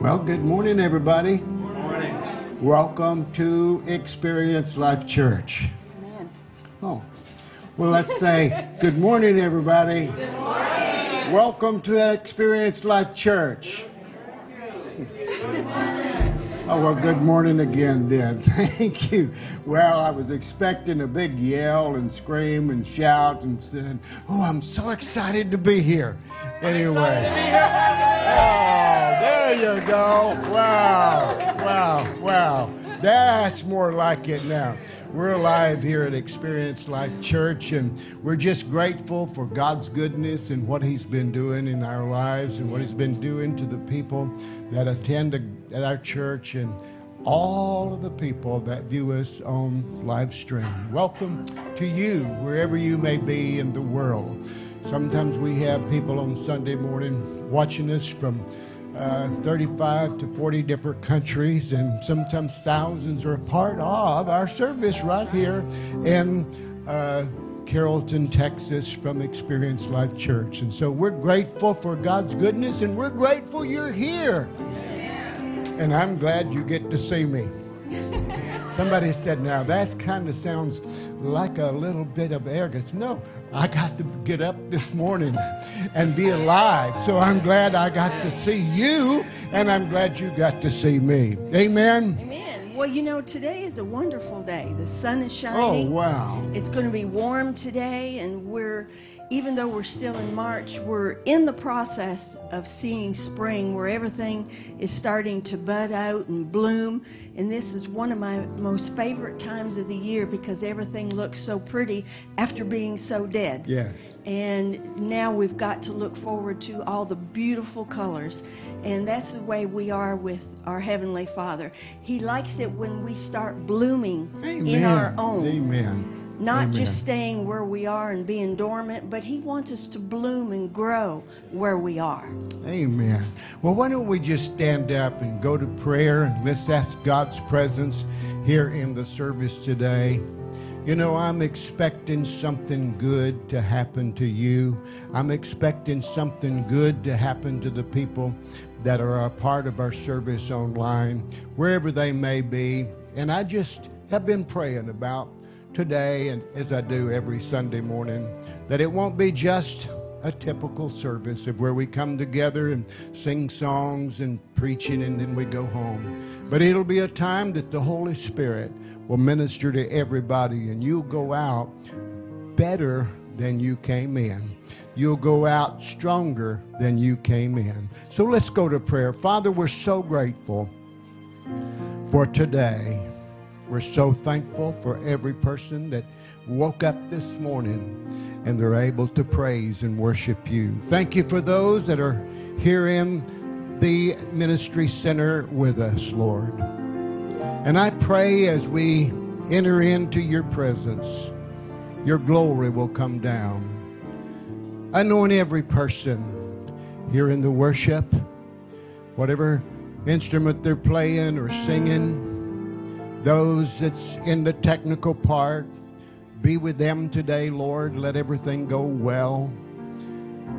Well, good morning, everybody. Good morning. Welcome to Experience Life Church. Amen. Oh, well, let's say good morning, everybody. Good morning. Welcome to Experience Life Church. Oh, well, good morning again, then. Thank you. Well, I was expecting a big yell and scream and shout and saying, Oh, I'm so excited to be here. Anyway. There you go. Wow, wow, wow. That's more like it now. We're alive here at Experience Life Church, and we're just grateful for God's goodness and what He's been doing in our lives and what He's been doing to the people that attend at our church and all of the people that view us on live stream. Welcome to you, wherever you may be in the world. Sometimes we have people on Sunday morning watching us from uh, 35 to 40 different countries, and sometimes thousands are a part of our service right here in uh, Carrollton, Texas, from Experience Life Church. And so we're grateful for God's goodness, and we're grateful you're here. And I'm glad you get to see me. Somebody said, now that kind of sounds like a little bit of arrogance. No, I got to get up this morning and be alive. So I'm glad I got to see you, and I'm glad you got to see me. Amen. Amen. Well, you know, today is a wonderful day. The sun is oh, shining. Oh, wow. It's going to be warm today, and we're even though we're still in March, we're in the process of seeing spring where everything is starting to bud out and bloom. And this is one of my most favorite times of the year because everything looks so pretty after being so dead. Yes. And now we've got to look forward to all the beautiful colors. And that's the way we are with our Heavenly Father. He likes it when we start blooming Amen. in our own. Amen not Amen. just staying where we are and being dormant, but He wants us to bloom and grow where we are. Amen. Well, why don't we just stand up and go to prayer and let's ask God's presence here in the service today. You know, I'm expecting something good to happen to you. I'm expecting something good to happen to the people that are a part of our service online, wherever they may be. And I just have been praying about today, and as I do every Sunday morning, that it won't be just a typical service of where we come together and sing songs and preaching and then we go home. But it'll be a time that the Holy Spirit will minister to everybody and you'll go out better than you came in. You'll go out stronger than you came in. So let's go to prayer. Father, we're so grateful for today. We're so thankful for every person that woke up this morning and they're able to praise and worship you. Thank you for those that are here in the ministry center with us, Lord. And I pray as we enter into your presence, your glory will come down. Anoint every person here in the worship, whatever instrument they're playing or singing those that's in the technical part, be with them today, Lord. Let everything go well.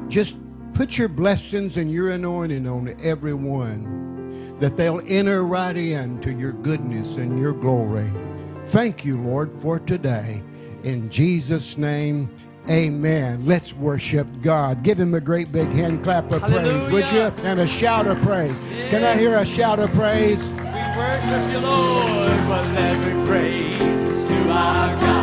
Just put your blessings and your anointing on everyone that they'll enter right into your goodness and your glory. Thank you, Lord, for today. In Jesus' name, amen. Let's worship God. Give him a great big hand clap of Hallelujah. praise, would you? And a shout of praise. Yes. Can I hear a shout of praise? Worship you, Lord, but every praise is to our God.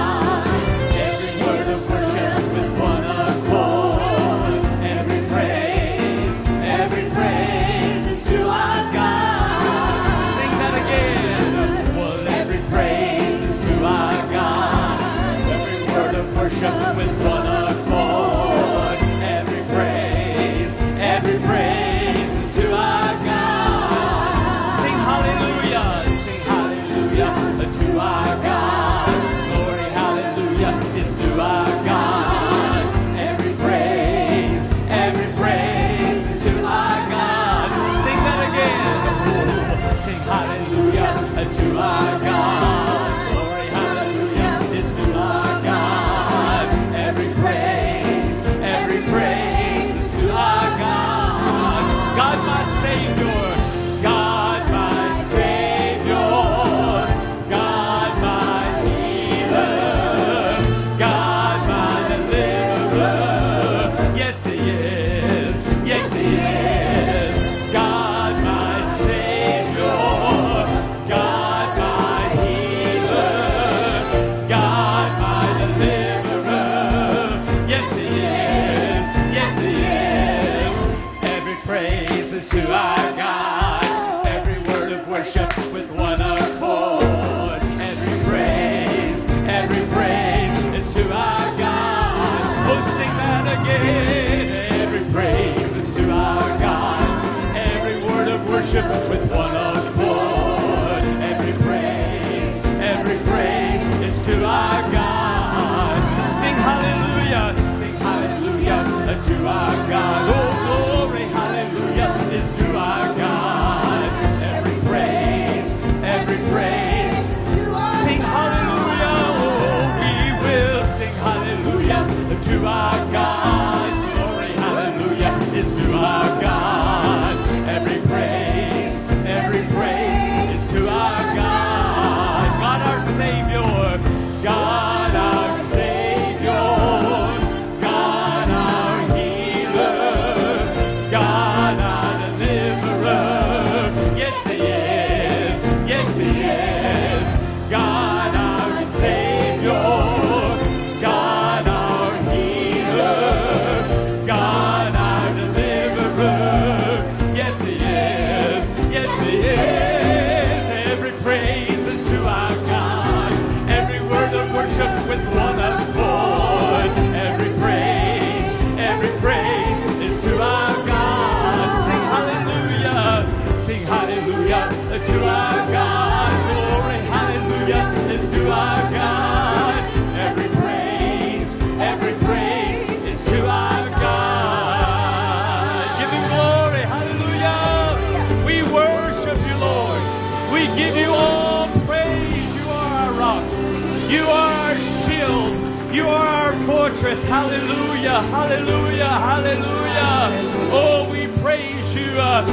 Fortress. Hallelujah, hallelujah, hallelujah. Oh, we praise you. Uh,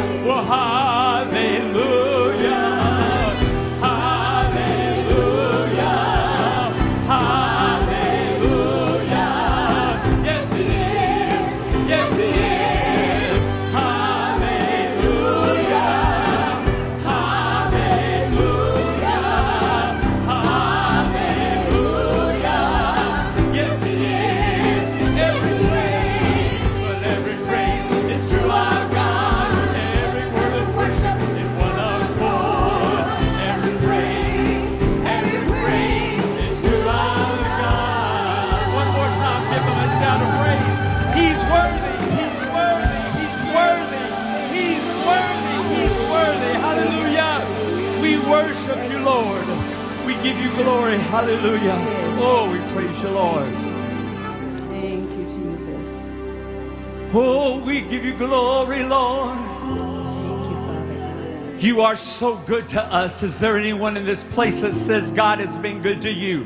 You are so good to us. Is there anyone in this place that says God has been good to you?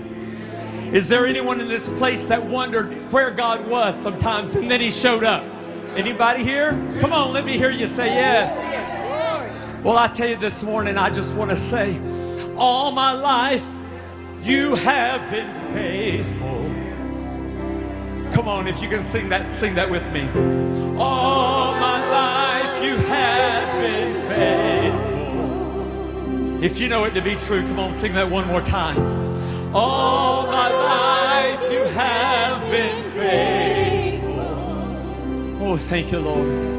Is there anyone in this place that wondered where God was sometimes and then he showed up? Anybody here? Come on, let me hear you say yes. Well, I tell you this morning, I just want to say, all my life you have been faithful. Come on, if you can sing that, sing that with me. All my life you have been faithful. If you know it to be true, come on, sing that one more time. All my life you have been faithful. Oh, thank you, Lord.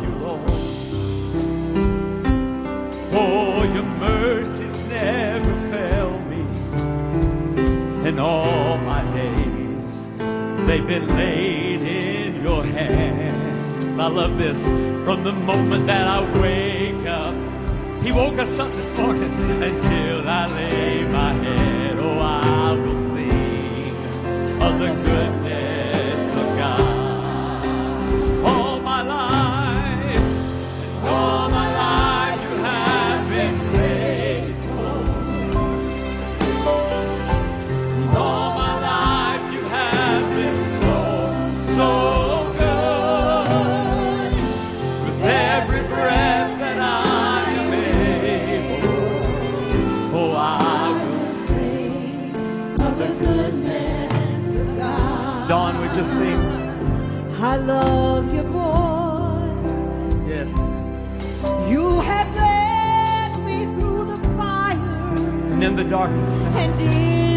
And all my days, they've been laid in your hands. I love this. From the moment that I wake up, He woke us up this morning until I lay my head. Oh, I will sing. I love your voice. Yes. You have led me through the fire and in the darkest night.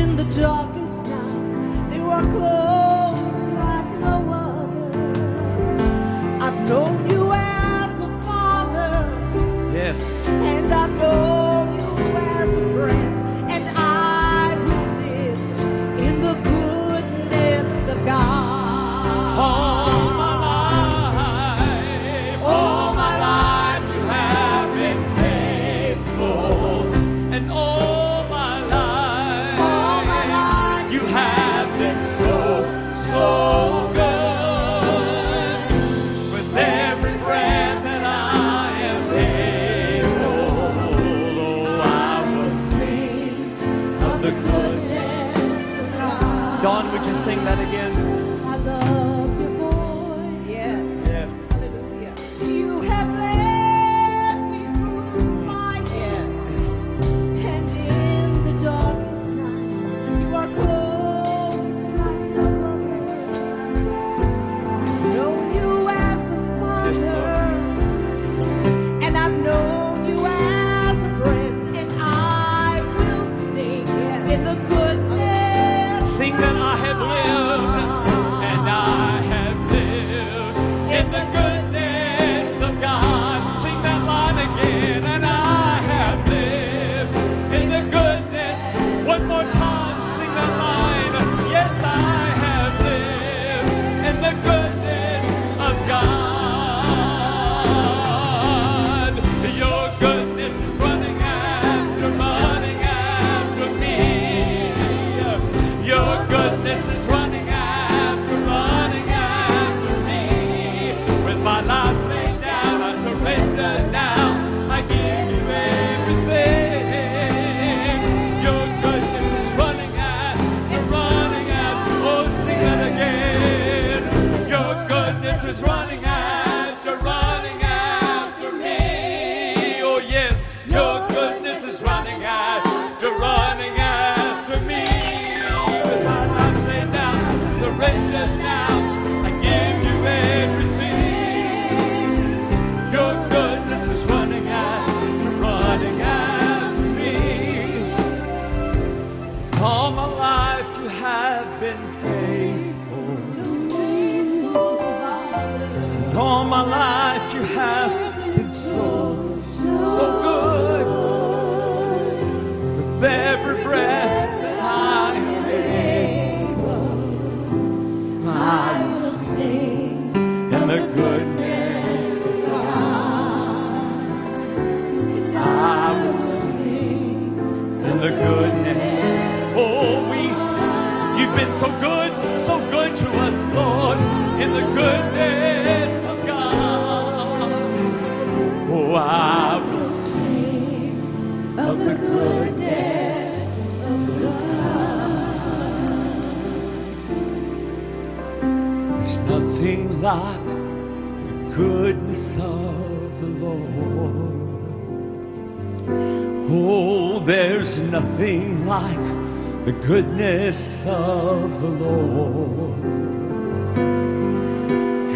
the goodness of the Lord.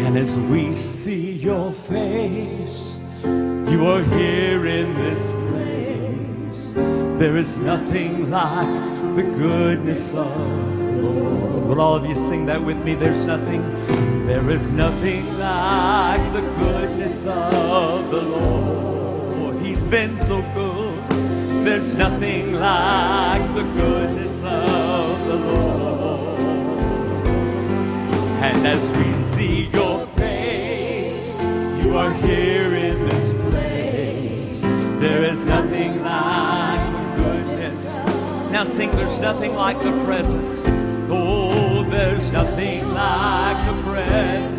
And as we see your face, you are here in this place. There is nothing like the goodness of the Lord. Will all of you sing that with me? There's nothing. There is nothing like the goodness of the Lord. He's been so good. There's nothing like the goodness the Lord. And as we see your face, you are here in this place. There is nothing like your goodness. Now sing, there's nothing like the presence. Oh, there's nothing like the presence.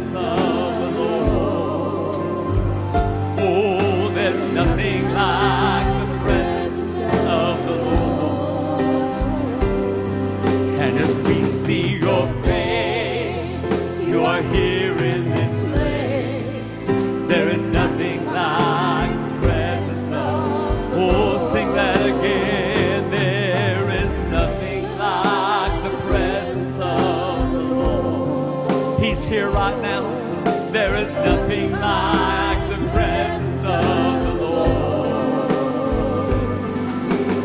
Nothing like the presence of the Lord.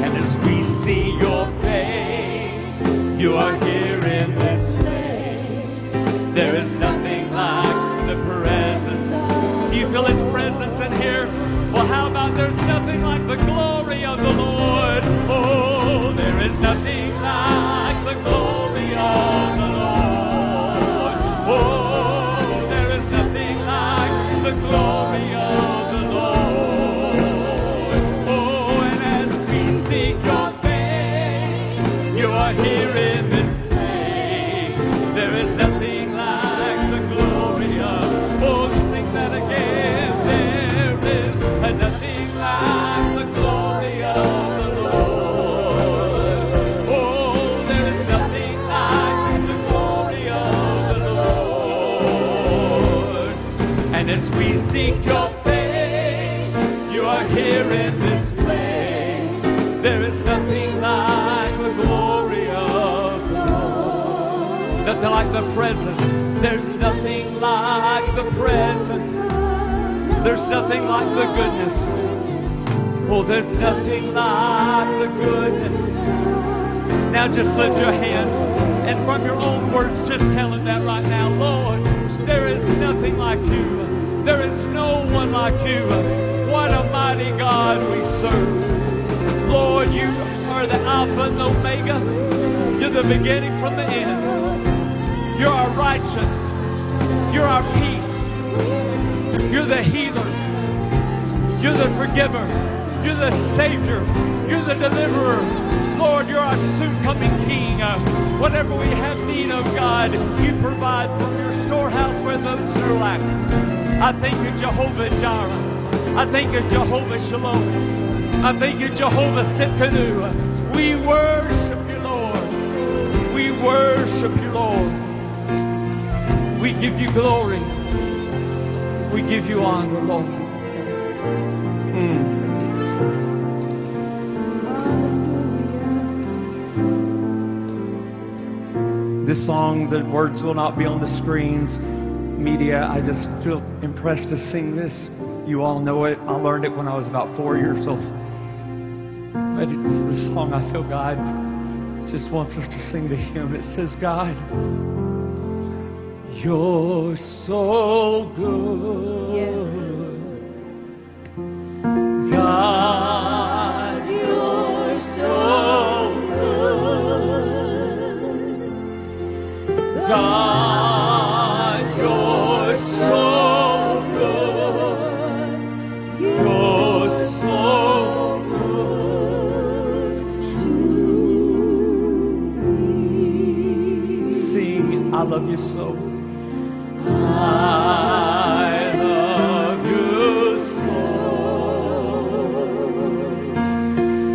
And as we see your face, you are here in this place. There is nothing like the presence. You feel his presence and here. Well, how about there's nothing like the glory of the Lord Oh there's nothing like the glory of seek your face, you are here in this place. There is nothing like the glory of the Lord. Nothing like the presence. There's nothing like the presence. There's nothing like the goodness. Oh, there's nothing like the goodness. Now just lift your hands and from your own words, just tell him that right now. Lord, there is nothing like you. There is no one like you. What a mighty God we serve. Lord, you are the Alpha and the Omega. You're the beginning from the end. You're our righteous. You're our peace. You're the healer. You're the forgiver. You're the Savior. You're the deliverer. Lord, you're our soon coming King. Uh, whatever we have need of, God, you provide from your storehouse where those are lack. I thank you, Jehovah Jireh. I thank you, Jehovah Shalom. I thank you, Jehovah Tsidkenu. We worship you, Lord. We worship you, Lord. We give you glory. We give you honor, Lord. Mm. This song, the words will not be on the screens. Media, I just feel impressed to sing this. You all know it. I learned it when I was about four years old. But it's the song I feel God just wants us to sing to Him. It says, God, you're so good. God, you so. I love you so.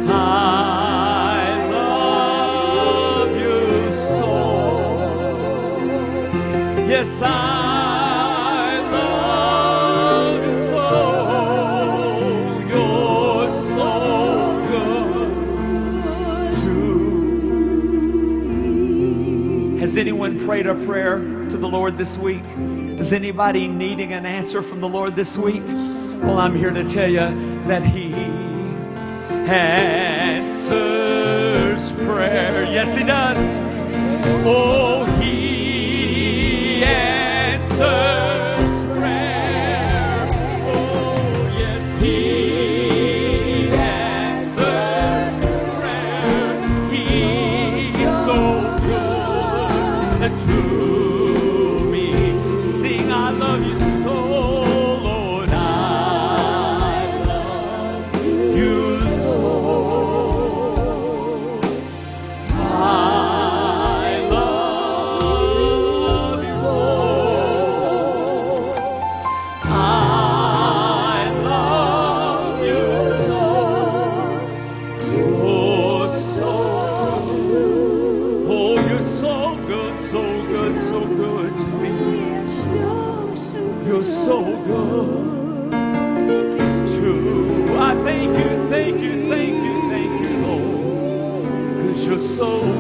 I love you so. Yes, I Has anyone prayed a prayer to the Lord this week? Is anybody needing an answer from the Lord this week? Well, I'm here to tell you that He answers prayer. Yes, He does. Oh, He answers good Cause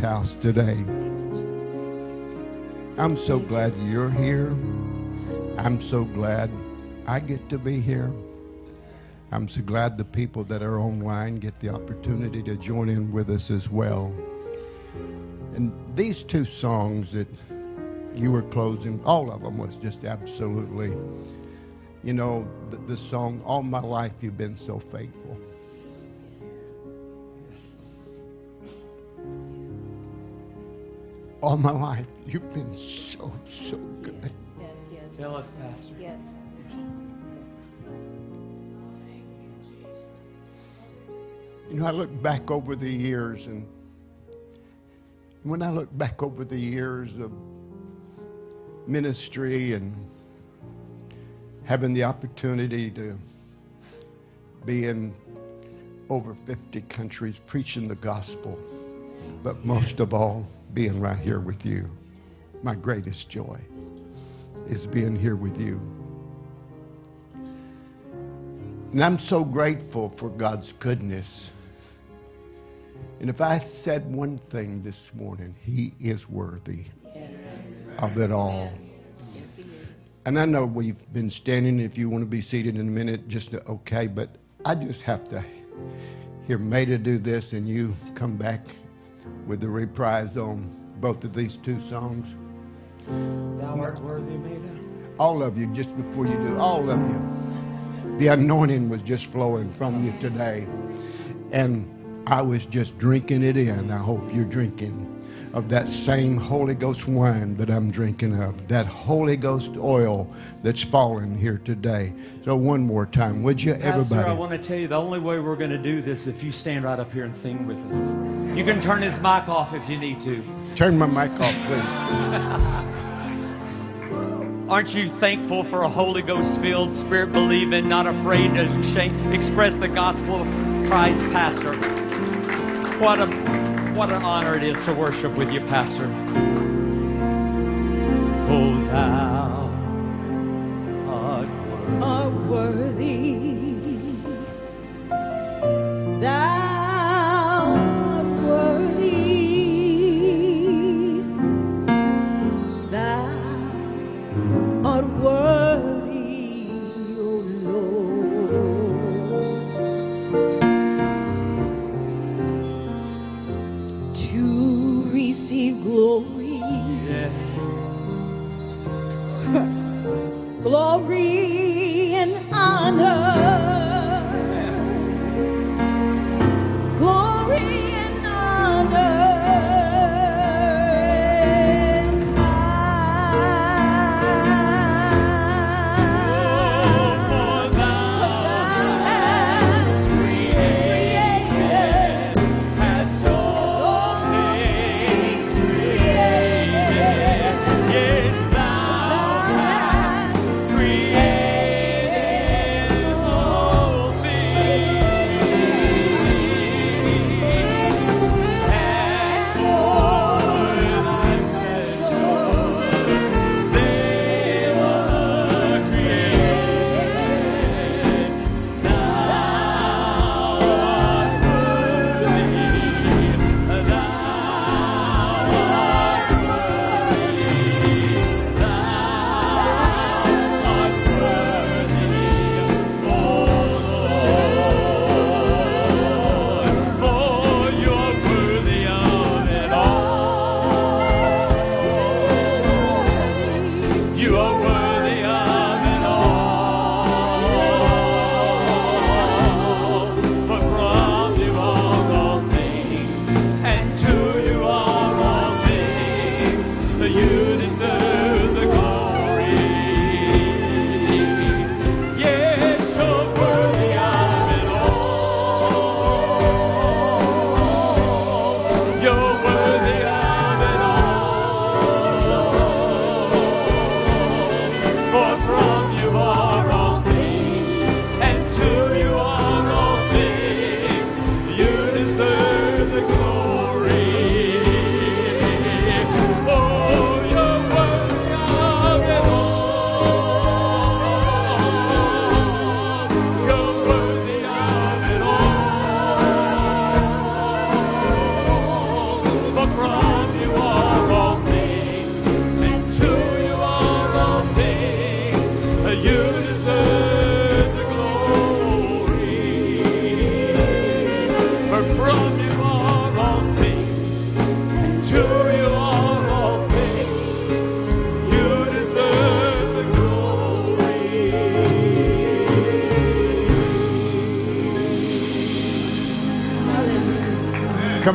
house today. I'm so glad you're here. I'm so glad I get to be here. I'm so glad the people that are online get the opportunity to join in with us as well. And these two songs that you were closing, all of them was just absolutely, you know, the, the song, All My Life You've Been So Faithful. All my life, you've been so, so good. Yes, yes, Tell us, Pastor. yes. You know, I look back over the years, and when I look back over the years of ministry and having the opportunity to be in over 50 countries preaching the gospel, but most of all, being right here with you. My greatest joy is being here with you. And I'm so grateful for God's goodness. And if I said one thing this morning, He is worthy of it all. And I know we've been standing. If you want to be seated in a minute, just okay. But I just have to hear Maida do this, and you come back with the reprise on both of these two songs. Thou art worthy, Maida. All of you, just before you do, all of you. The anointing was just flowing from you today. And I was just drinking it in. I hope you're drinking of that same Holy Ghost wine that I'm drinking of, that Holy Ghost oil that's falling here today. So, one more time, would you, Pastor, everybody? I want to tell you the only way we're going to do this is if you stand right up here and sing with us. You can turn his mic off if you need to. Turn my mic off, please. Aren't you thankful for a Holy Ghost filled, spirit believing, not afraid to shame, express the gospel of Christ, Pastor? What a what an honor it is to worship with you, Pastor. Oh, thou art worthy. worthy. Thou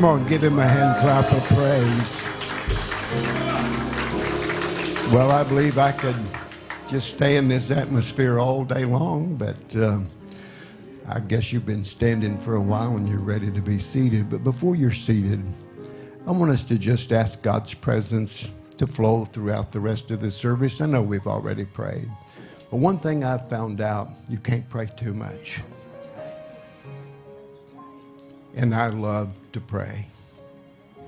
Come on, give him a hand clap of praise. Well, I believe I could just stay in this atmosphere all day long, but um, I guess you've been standing for a while and you're ready to be seated. But before you're seated, I want us to just ask God's presence to flow throughout the rest of the service. I know we've already prayed, but one thing I've found out you can't pray too much. And I love to pray.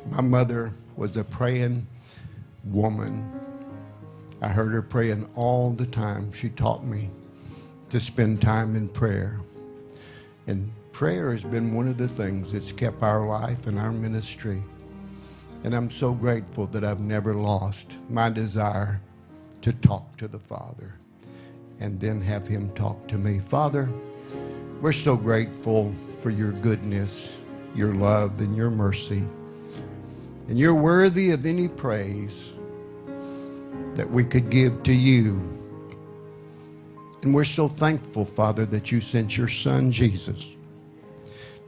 My mother was a praying woman. I heard her praying all the time. She taught me to spend time in prayer. And prayer has been one of the things that's kept our life and our ministry. And I'm so grateful that I've never lost my desire to talk to the Father and then have Him talk to me. Father, we're so grateful for your goodness, your love, and your mercy. And you're worthy of any praise that we could give to you. And we're so thankful, Father, that you sent your Son, Jesus,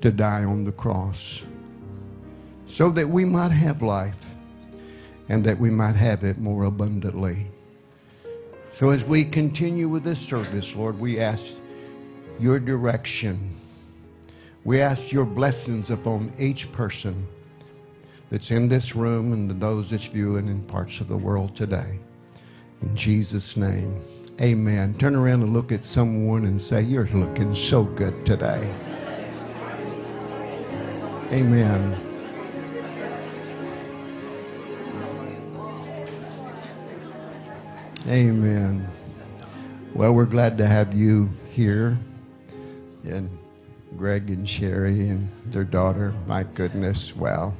to die on the cross so that we might have life and that we might have it more abundantly. So as we continue with this service, Lord, we ask your direction. We ask your blessings upon each person that's in this room and those that's viewing in parts of the world today. In Jesus' name, amen. Turn around and look at someone and say, You're looking so good today. Amen. Amen. Well, we're glad to have you here. And Greg and Sherry and their daughter, my goodness, wow.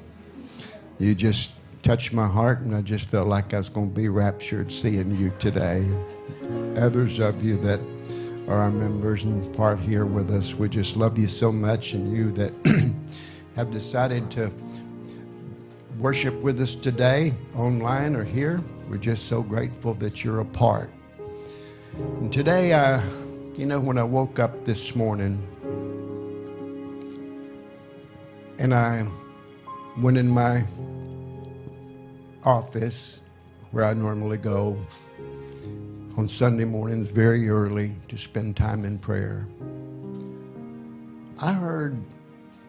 You just touched my heart, and I just felt like I was going to be raptured seeing you today. Others of you that are our members and part here with us, we just love you so much, and you that have decided to worship with us today, online or here, we're just so grateful that you're a part. And today, I, you know, when I woke up this morning and I went in my office where I normally go on Sunday mornings very early to spend time in prayer. I heard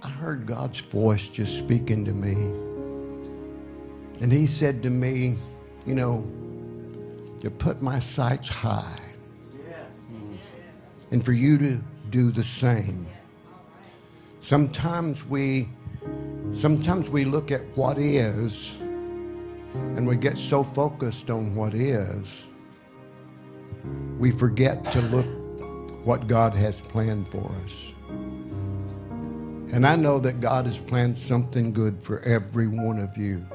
I heard God's voice just speaking to me. And he said to me, you know, to put my sights high. And for you to do the same. Sometimes we sometimes we look at what is and we get so focused on what is we forget to look what God has planned for us. And I know that God has planned something good for every one of you.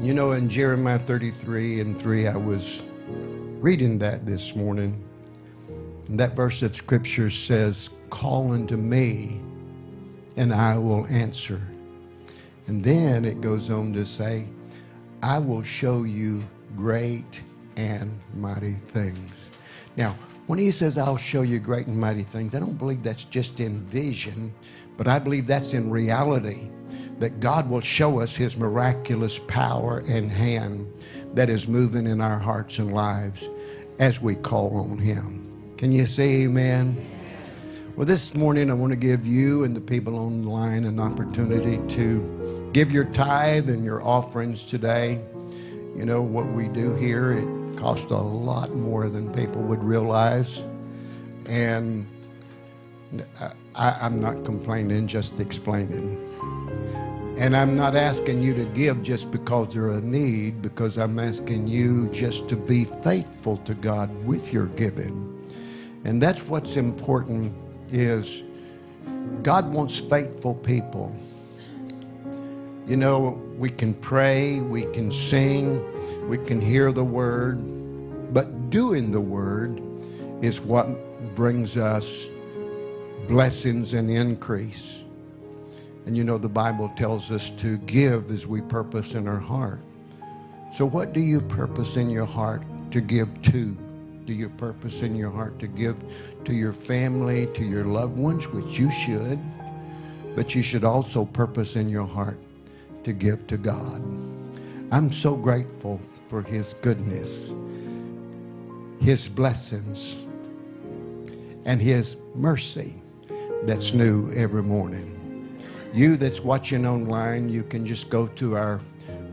You know, in Jeremiah 33 and 3, I was reading that this morning. And that verse of scripture says, Call unto me, and I will answer. And then it goes on to say, I will show you great and mighty things. Now, when he says, I'll show you great and mighty things, I don't believe that's just in vision, but I believe that's in reality that God will show us his miraculous power and hand that is moving in our hearts and lives as we call on him. Can you say amen? Well, this morning I want to give you and the people online an opportunity to give your tithe and your offerings today. You know, what we do here, it costs a lot more than people would realize. And I, am not complaining, just explaining. And I'm not asking you to give just because there's a need, because I'm asking you just to be faithful to God with your giving. And that's what's important is God wants faithful people. You know, we can pray, we can sing, we can hear the word, but doing the word is what brings us blessings and increase. And you know, the Bible tells us to give as we purpose in our heart. So, what do you purpose in your heart to give to? Do your purpose in your heart to give to your family, to your loved ones, which you should? but you should also purpose in your heart to give to God. I'm so grateful for His goodness, His blessings, and His mercy that's new every morning. You that's watching online, you can just go to our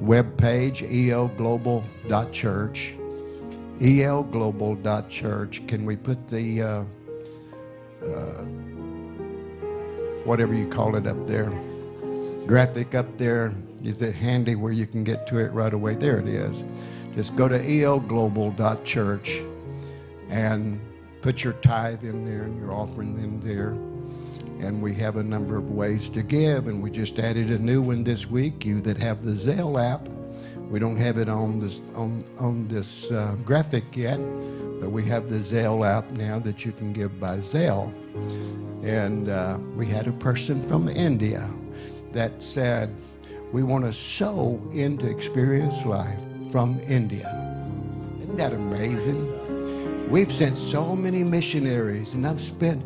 webpage, elglobal.church. elglobal.church. Can we put the uh, uh, whatever you call it up there? Graphic up there. Is it handy where you can get to it right away? There it is. Just go to elglobal.church and put your tithe in there and your offering in there and we have a number of ways to give and we just added a new one this week you that have the Zelle app we don't have it on this on on this uh, graphic yet but we have the Zelle app now that you can give by Zelle. And uh, we had a person from India that said we want to sow into experience life from India. Isn't that amazing? We've sent so many missionaries, and I've spent,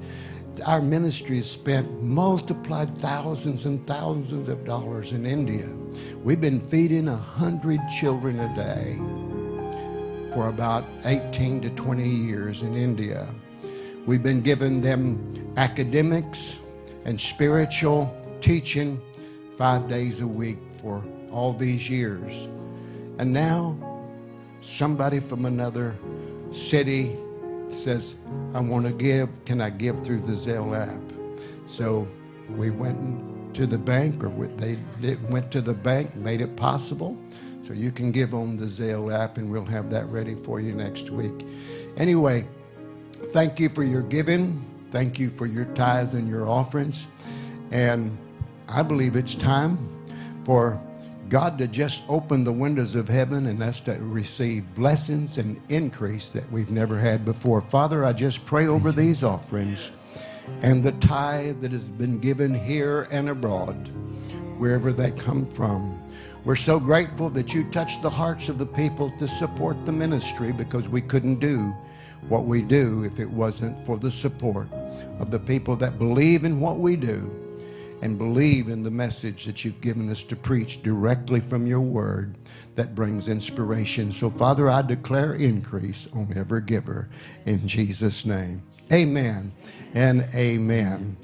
our ministry has spent multiplied thousands and thousands of dollars in India. We've been feeding a hundred children a day for about 18 to 20 years in India. We've been giving them academics and spiritual teaching five days a week for all these years. And now somebody from another city says, I want to give. Can I give through the Zelle app? So we went to the bank, or they went to the bank, made it possible. So you can give on the Zelle app, and we'll have that ready for you next week. Anyway, thank you for your giving. Thank you for your tithes and your offerings. And I believe it's time for God to just open the windows of heaven and us to receive blessings and increase that we've never had before. Father, I just pray over these offerings and the tithe that has been given here and abroad, wherever they come from. We're so grateful that you touched the hearts of the people to support the ministry because we couldn't do what we do if it wasn't for the support of the people that believe in what we do and believe in the message that you've given us to preach directly from your word that brings inspiration. So, Father, I declare increase on every giver in Jesus' name. Amen and amen.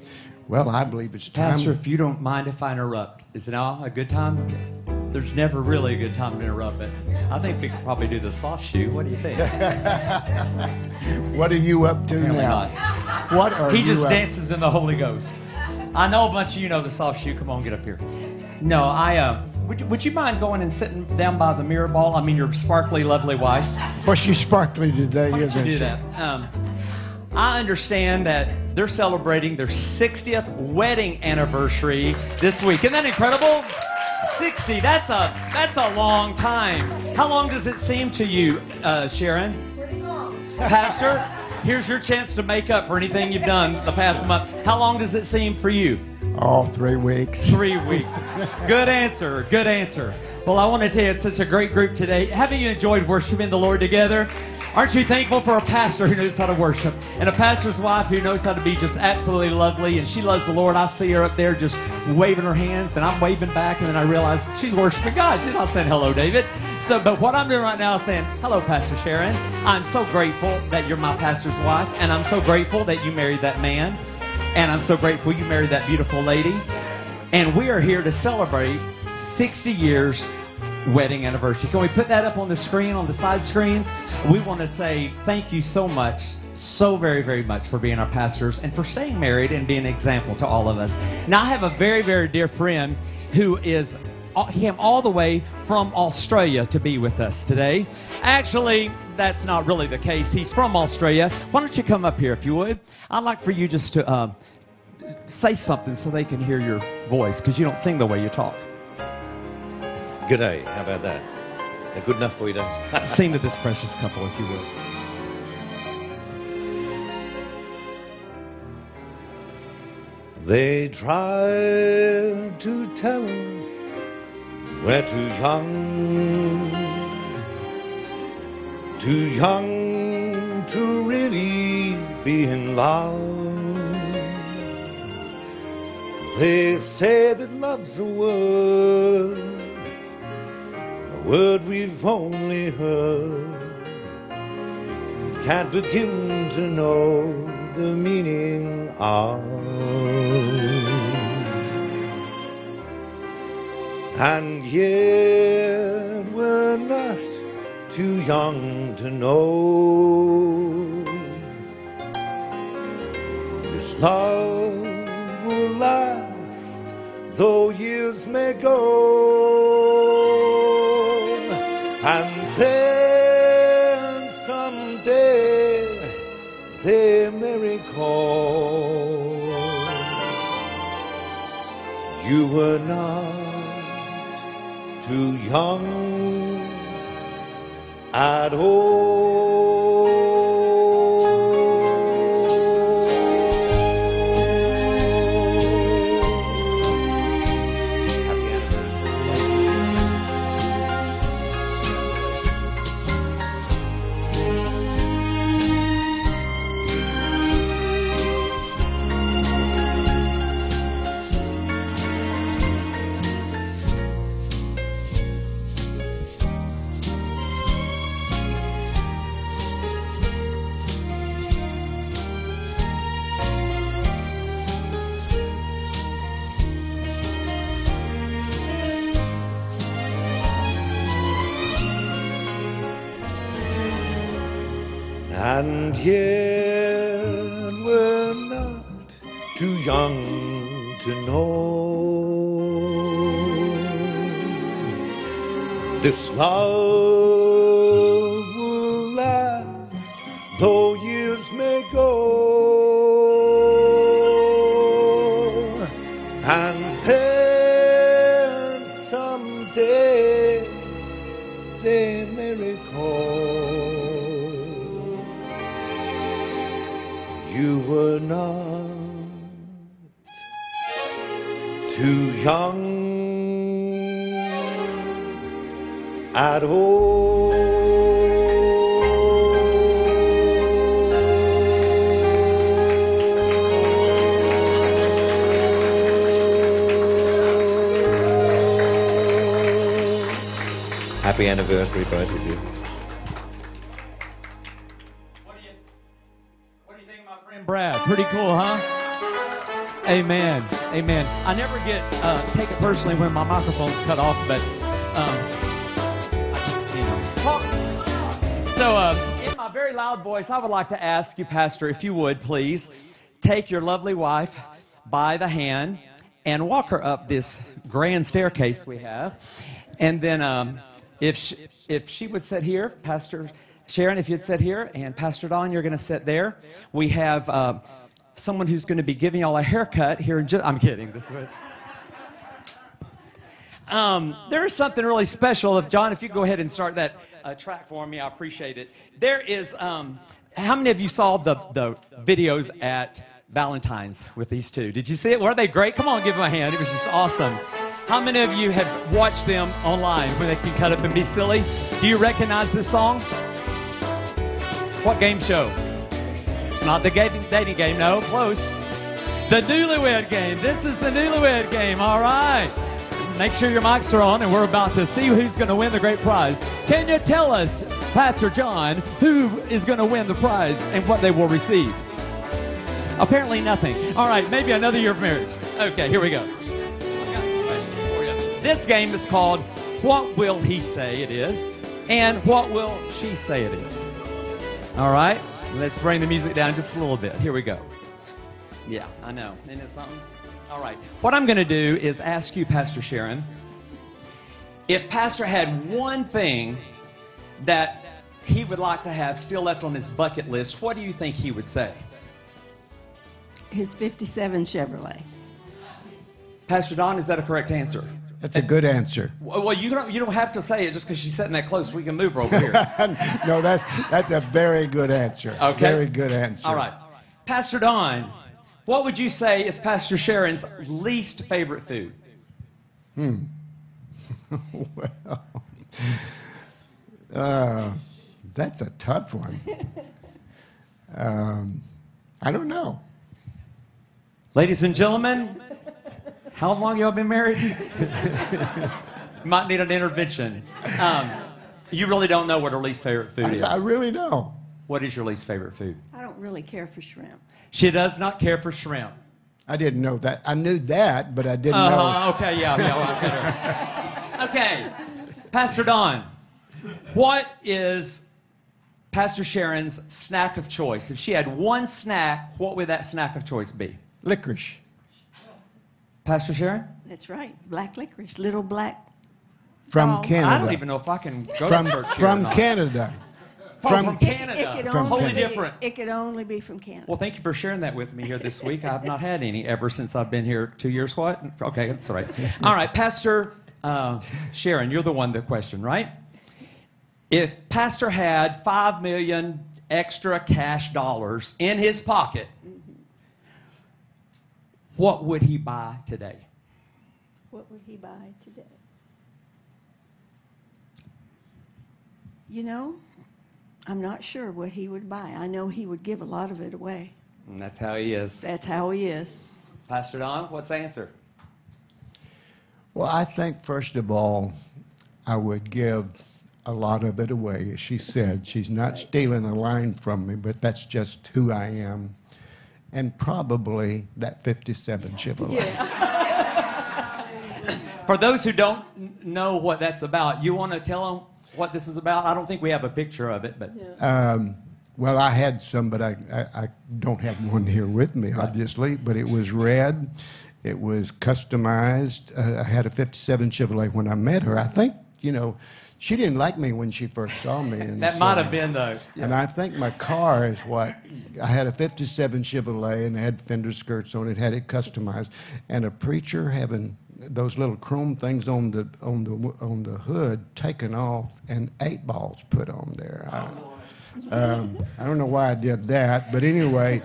Well, I believe it's time. Pastor, if you don't mind if I interrupt, is it now a good time? There's never really a good time to interrupt, but I think we could probably do the soft shoe. What do you think? what are you up to Apparently now? not. What are He just dances in the Holy Ghost. I know a bunch of you know the soft shoe. Come on, get up here. No, I. Uh, would, you- would you mind going and sitting down by the mirror ball? I mean, your sparkly, lovely wife. Well, she's sparkly today, Why don't you isn't do she? that? Um, I understand that they're celebrating their 60th wedding anniversary this week. Isn't that incredible? 60. That's a that's a long time. How long does it seem to you, uh, Sharon? Pretty long. Pastor, here's your chance to make up for anything you've done the past month. How long does it seem for you? Oh, three weeks. Three weeks. Good answer. Good answer. Well, I want to tell you, it's such a great group today. Haven't you enjoyed worshiping the Lord together? Aren't you thankful for a pastor who knows how to worship and a pastor's wife who knows how to be just absolutely lovely and she loves the Lord? I see her up there just waving her hands and I'm waving back and then I realize she's worshiping God. She's not saying hello, David. So, but what I'm doing right now is saying, hello, Pastor Sharon. I'm so grateful that you're my pastor's wife and I'm so grateful that you married that man and I'm so grateful you married that beautiful lady. And we are here to celebrate 60 years wedding anniversary. Can we put that up on the screen, on the side screens? We want to say thank you so much, so very, very much for being our pastors and for staying married and being an example to all of us. Now, I have a very, very dear friend who is uh, him all the way from Australia to be with us today. Actually, that's not really the case. He's from Australia. Why don't you come up here if you would? I'd like for you just to uh, say something so they can hear your voice because you don't sing the way you talk. Good day. How about that? They're good enough for you, don't Sing to this precious couple if you will. They tried to tell us we're too young, too young to really be in love. They say that love's a word, word we've only heard. Can't begin to know the meaning of. And yet we're not too young to know this love will last, though years may go. Then someday they may recall you were not too young at And yet we're not too young to know this love personally when my microphone's cut off, but um, I just you know. Talk. So, uh, in my very loud voice, I would like to ask you, Pastor, if you would please take your lovely wife by the hand and walk her up this grand staircase we have, and then um, if she, if she would sit here, Pastor Sharon, if you'd sit here, and Pastor Don, you're going to sit there. We have uh, someone who's going to be giving y'all a haircut here in just. I'm kidding. This is what. Um, there is something really special. If John, if you go ahead and start that uh, track for me, I appreciate it. There is. Um, how many of you saw the the videos at Valentine's with these two? Did you see it? Were they great? Come on, give them a hand. It was just awesome. How many of you have watched them online where they can cut up and be silly? Do you recognize this song? What game show? It's not the dating game, no, close. The newlywed game. This is the newlywed game, all right. Make sure your mics are on, and we're about to see who's going to win the great prize. Can you tell us, Pastor John, who is going to win the prize and what they will receive? Apparently, nothing. All right, maybe another year of marriage. Okay, here we go. I've got some questions for you. This game is called What Will He Say It Is? and What Will She Say It Is? All right, let's bring the music down just a little bit. Here we go. Yeah, I know. Isn't it something? All right. What I'm going to do is ask you, Pastor Sharon, if Pastor had one thing that he would like to have still left on his bucket list, what do you think he would say? His 57 Chevrolet. Pastor Don, is that a correct answer? That's a good answer. Well, you don't, you don't have to say it just because she's sitting that close. We can move her over here. no, that's that's a very good answer. Okay. Very good answer. All right. Pastor Don, what would you say is Pastor Sharon's least favorite food? Hmm. well, uh, that's a tough one. Um, I don't know. Ladies and gentlemen, How long y'all been married? Might need an intervention. Um, you really don't know what her least favorite food is. I, I really don't. What is your least favorite food? I don't really care for shrimp. She does not care for shrimp. I didn't know that. I knew that, but I didn't know. Uh, okay, yeah, yeah, well. Okay, Pastor Don, what is Pastor Sharon's snack of choice? If she had one snack, what would that snack of choice be? Licorice. Pastor Sharon? That's right, black licorice, little black. From Oh, Canada. I don't even know if I can go From, to church here or from not. Canada. From- from It- Canada. It, could From only Wholly be, different. It could only be from Canada. Well, thank you for sharing that with me here this week. I've not had any ever since I've been here two years. What? Okay, that's all right. All right, Pastor uh, Sharon, you're the one that questioned, right? If Pastor had five million extra cash dollars in his pocket, what would he buy today? What would he buy today? You know, I'm not sure what he would buy. I know he would give a lot of it away. And that's how he is. That's how he is. Pastor Don, what's the answer? Well, I think, first of all, I would give a lot of it away. As she said, she's not stealing a line from me, but that's just who I am. And probably that 57 Chevrolet. For those who don't know what that's about, you want to tell them what this is about? I don't think we have a picture of it, but Well, I had some, but I, I, I don't have one here with me, obviously. But it was red. It was customized. Uh, I had a 57 Chevrolet when I met her. I think, you know, she didn't like me when she first saw me. And that so- might have been the. And I think my car is what I had a '57 Chevrolet and it had fender skirts on it, had it customized, and a preacher having those little chrome things on the on the on the hood taken off and eight balls put on there. I, um, I don't know why I did that, but anyway,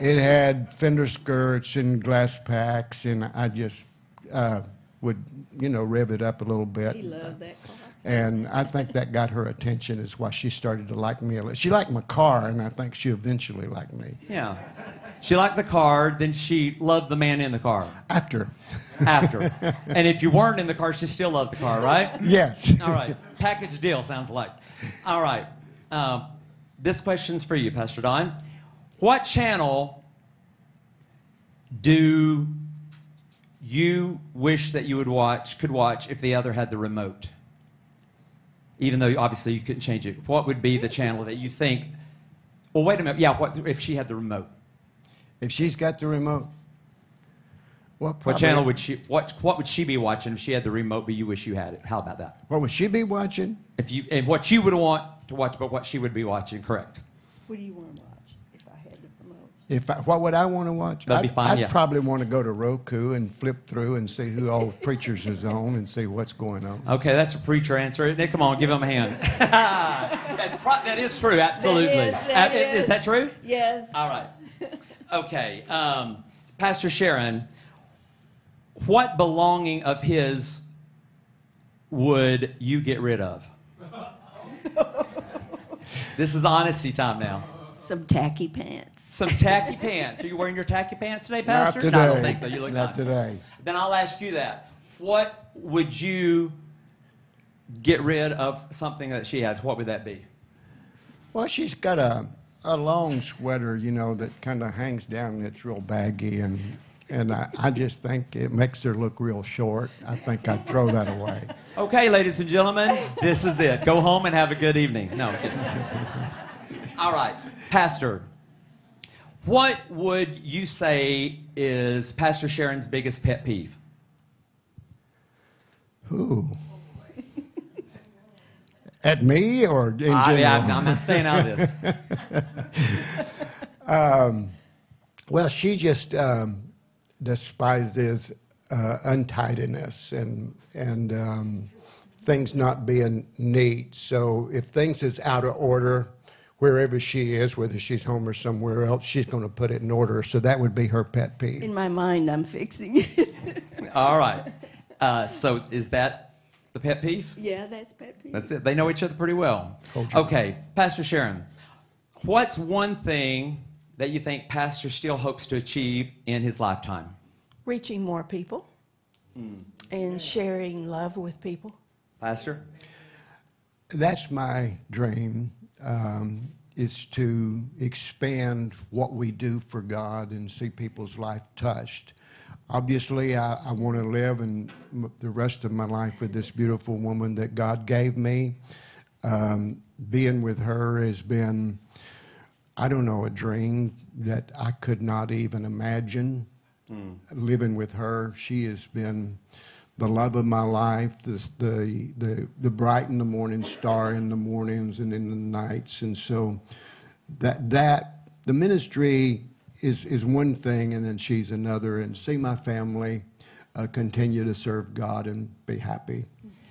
it had fender skirts and glass packs, and I just uh, would you know rev it up a little bit. He loved that car. And I think that got her attention, is why she started to like me. a little. She liked my car, and I think she eventually liked me. Yeah. She liked the car, then she loved the man in the car After, after. and if you weren't in the car, she still loved the car, right? yes. All right. Package deal sounds like. All right. Um, this question's for you, Pastor Don. What channel do you wish that you would watch, could watch, if the other had the remote? Even though obviously you couldn't change it. What would be the channel that you think? Well, wait a minute. Yeah, what if she had the remote? If she's got the remote, well, What channel would she? What What would she be watching if she had the remote, but you wish you had it? How about that? What would she be watching? If you and what you would want to watch, but what she would be watching, correct? What do you want to watch if I had the remote? If I, what would I want to watch? That'd I'd, fine, I'd yeah. probably want to go to Roku and flip through and see who all the preachers is on and see what's going on. Okay, that's a preacher answer, isn't? Come on, give him a hand. that's pro- that is true, absolutely. That is, that Uh, is is. that true? Yes. All right. Okay, um, Pastor Sharon, what belonging of his would you get rid of? this is honesty time now. Some tacky pants. Some tacky pants. Are you wearing your tacky pants today, Not Pastor? today. No, I don't think so. You look Not nice. today. Then I'll ask you that. What would you get rid of something that she has? What would that be? Well, she's got a, a long sweater, you know, that kind of hangs down and it's real baggy. And, and I, I just think it makes her look real short. I think I'd throw that away. Okay, ladies and gentlemen, this is it. Go home and have a good evening. No. All right, Pastor. What would you say is Pastor Sharon's biggest pet peeve? Ooh. At me or in general? I, yeah, I'm, I'm not staying out of this. Well, she just um, despises uh, untidiness and and um, things not being neat. So if things is out of order, wherever she is, whether she's home or somewhere else, she's going to put it in order. So that would be her pet peeve. In my mind, I'm fixing it. All right. Uh, so is that the pet peeve? yeah, that's pet peeve. That's it. They know each other pretty well. Hold your- Okay, Pastor Sharon, what's one thing that you think Pastor still hopes to achieve in his lifetime? Reaching more people. and sharing love with people. Pastor? That's my dream, um, is to expand what we do for God and see people's life touched. Obviously, I, I want to live m- the rest of my life with this beautiful woman that God gave me. Um, being with her has been, I don't know, a dream that I could not even imagine living with her. She has been the love of my life, the, the, the, the bright in the morning star in the mornings and in the nights. And so that, that the ministry is, is one thing, and then she's another. And see my family uh, continue to serve God and be happy.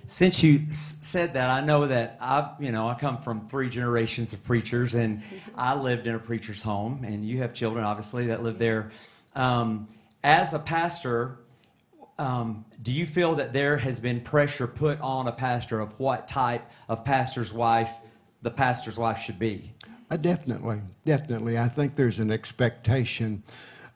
Since you s- said that, I know that I, you know, I come from three generations of preachers, and I lived in a preacher's home, and you have children, obviously, that live there. Um, as a pastor, um, do you feel that there has been pressure put on a pastor of what type of pastor's wife the pastor's wife should be? Uh, definitely, definitely. I think there's an expectation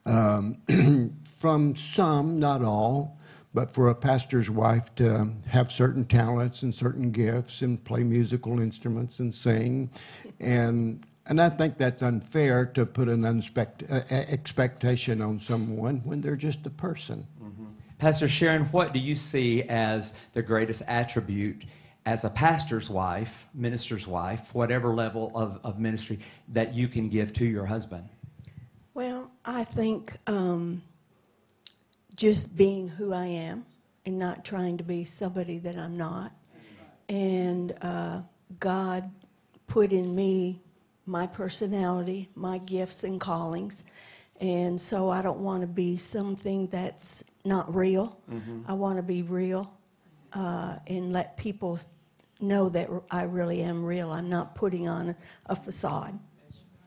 um, from some, not all, but for a pastor's wife to have certain talents and certain gifts and play musical instruments and sing, and and I think that's unfair to put an unspect- uh, expectation on someone when they're just a person. Pastor Sharon, what do you see as the greatest attribute as a pastor's wife, minister's wife, whatever level of, of ministry that you can give to your husband? Well, I think um, just being who I am and not trying to be somebody that I'm not. And uh, God put in me my personality, my gifts and callings. And so I don't want to be something that's not real. I want to be real uh, and let people know that I really am real. I'm not putting on a facade.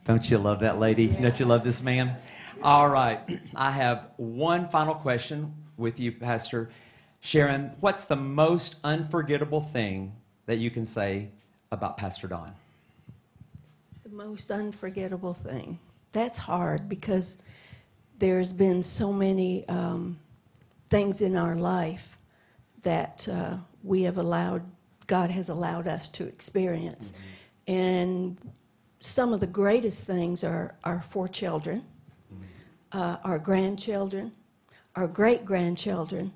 Don't you love that lady? Don't you love this man? All right. I have one final question with you, Pastor Sharon. What's the most unforgettable thing that you can say about Pastor Don? The most unforgettable thing. That's hard because there's been so many um, things in our life that uh, we have allowed, God has allowed us to experience. And some of the greatest things are our four children, uh, our grandchildren, our great grandchildren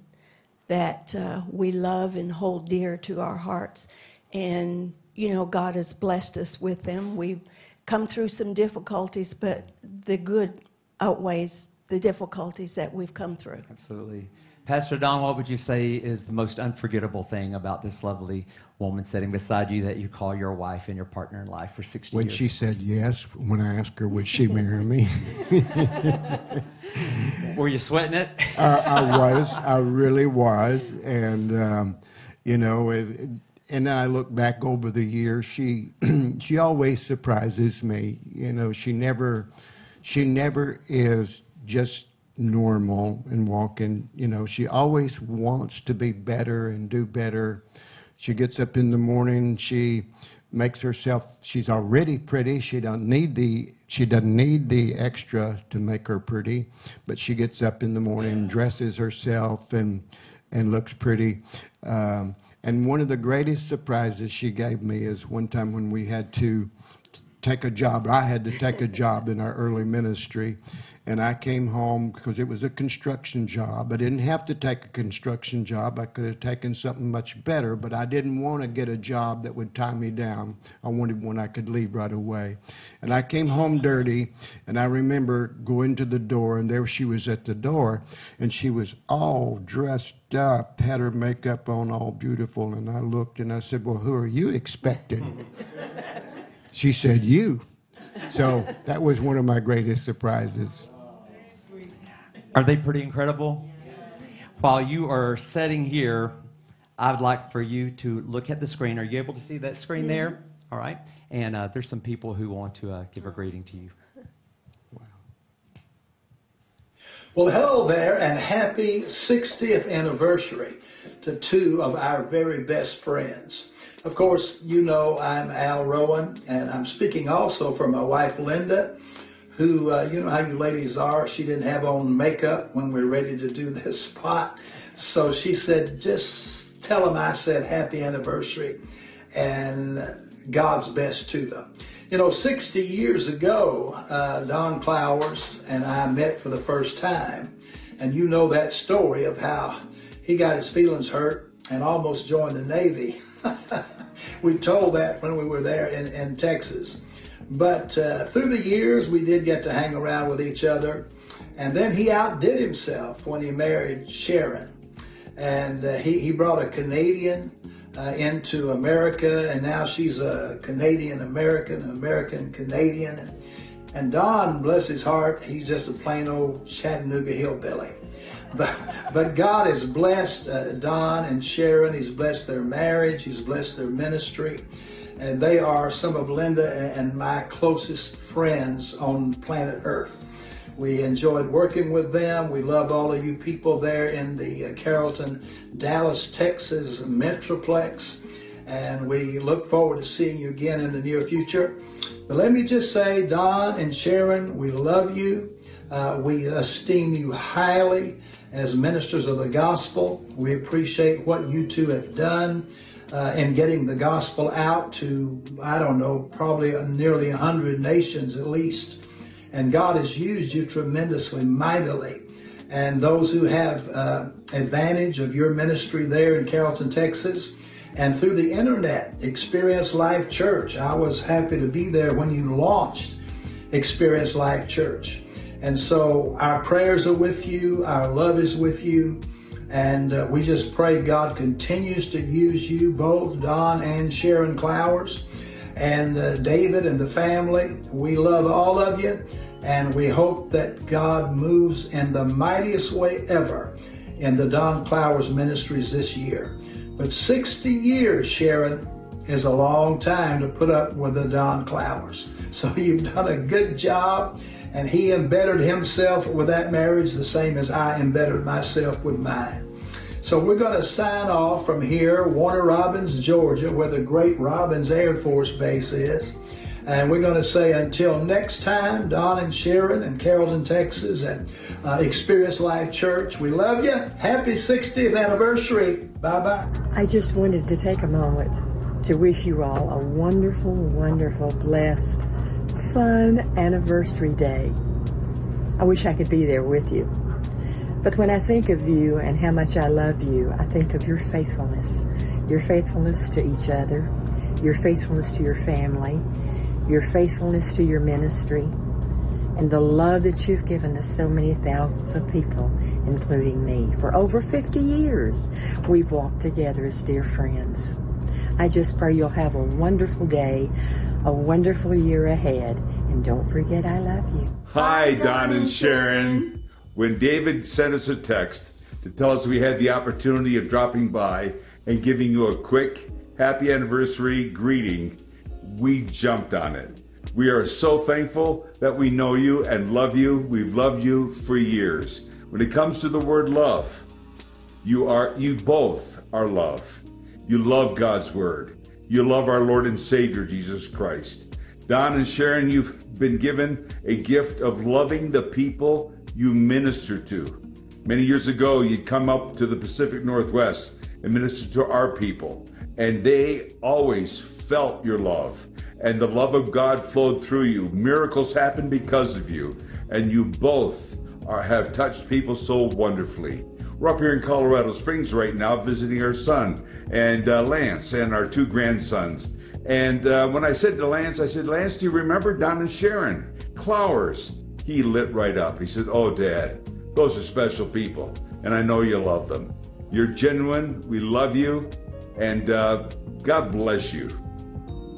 that uh, we love and hold dear to our hearts. And, you know, God has blessed us with them. We've come through some difficulties, but the good outweighs the difficulties that we've come through. Absolutely. Pastor Don, what would you say is the most unforgettable thing about this lovely woman sitting beside you that you call your wife and your partner in life for 60 When years? When she said yes, when I asked her, would she marry me? Were you sweating it? I, I was. I really was. And, um, you know, it, and then I look back over the years. She, she always surprises me. You know, she never, she never is just normal and walking. You know, she always wants to be better and do better. She gets up in the morning. She makes herself. She's already pretty. She don't need the. She doesn't need the extra to make her pretty, but she gets up in the morning, dresses herself, and and looks pretty. Um, and one of the greatest surprises she gave me is one time when we had to take a job. I had to take a job in our early ministry, and I came home because it was a construction job. I didn't have to take a construction job. I could have taken something much better, but I didn't want to get a job that would tie me down. I wanted one I could leave right away. And I came home dirty, and I remember going to the door, and there she was at the door, and she was all dressed up, had her makeup on, all beautiful. And I looked and I said, Well, who are you expecting? She said, You. So that was one of my greatest surprises. Are they pretty incredible? While you are sitting here, I would like for you to look at the screen. Are you able to see that screen there? All right. And uh, there's some people who want to uh, give a greeting to you. Well, hello there, and happy 60th anniversary to two of our very best friends. Of course, you know I'm Al Rowan, and I'm speaking also for my wife Linda, who, uh, you know how you ladies are, she didn't have on makeup when we're ready to do this spot. So she said, just tell them I said happy anniversary and God's best to them. You know, 60 years ago, uh, Don Clowers and I met for the first time. And you know that story of how he got his feelings hurt and almost joined the Navy. we told that when we were there in, in Texas. But uh, through the years, we did get to hang around with each other. And then he outdid himself when he married Sharon. And uh, he, he brought a Canadian uh, into America, and now she's a Canadian American, American Canadian. And Don, bless his heart, he's just a plain old Chattanooga hillbilly. But, but God has blessed uh, Don and Sharon. He's blessed their marriage. He's blessed their ministry. And they are some of Linda and my closest friends on planet Earth. We enjoyed working with them. We love all of you people there in the uh, Carrollton, Dallas, Texas Metroplex. And we look forward to seeing you again in the near future. But let me just say, Don and Sharon, we love you. Uh, we esteem you highly as ministers of the gospel. We appreciate what you two have done uh, in getting the gospel out to, I don't know, probably nearly 100 nations at least. And God has used you tremendously, mightily. And those who have uh, advantage of your ministry there in Carrollton, Texas, and through the internet, Experience Life Church. I was happy to be there when you launched Experience Life Church. And so our prayers are with you, our love is with you, and uh, we just pray God continues to use you, both Don and Sharon Clowers, and uh, David and the family. We love all of you, and we hope that God moves in the mightiest way ever in the Don Clowers ministries this year. But 60 years, Sharon, is a long time to put up with the Don Clowers. So you've done a good job and he embedded himself with that marriage the same as I embedded myself with mine. So we're going to sign off from here, Warner Robins, Georgia, where the great Robins Air Force Base is. And we're going to say until next time, Don and Sharon and Carrollton, Texas, and uh, Experience Life Church, we love you. Happy 60th anniversary. Bye bye. I just wanted to take a moment to wish you all a wonderful, wonderful, blessed, fun anniversary day. I wish I could be there with you. But when I think of you and how much I love you, I think of your faithfulness. Your faithfulness to each other, your faithfulness to your family, your faithfulness to your ministry, and the love that you've given to so many thousands of people, including me. For over 50 years, we've walked together as dear friends. I just pray you'll have a wonderful day, a wonderful year ahead, and don't forget I love you. Hi, Don and Sharon. When David sent us a text to tell us we had the opportunity of dropping by and giving you a quick happy anniversary greeting, we jumped on it. We are so thankful that we know you and love you. We've loved you for years. When it comes to the word love, you are you both are love. You love God's word. You love our Lord and Savior Jesus Christ. Don and Sharon, you've been given a gift of loving the people you minister to. Many years ago, you'd come up to the Pacific Northwest and minister to our people, and they always felt your love. And the love of God flowed through you. Miracles happened because of you, and you both are, have touched people so wonderfully. We're up here in Colorado Springs right now visiting our son and uh, Lance and our two grandsons. And uh, when I said to Lance, I said, Lance, do you remember Don and Sharon? Clowers. He lit right up. He said, Oh, Dad, those are special people, and I know you love them. You're genuine. We love you, and uh, God bless you.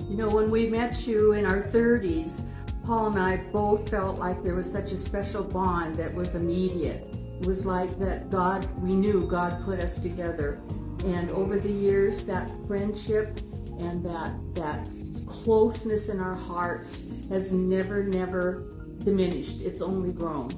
You know, when we met you in our 30s, Paul and I both felt like there was such a special bond that was immediate. Was like that God, we knew God put us together. And over the years, that friendship and that, that closeness in our hearts has never, never diminished. It's only grown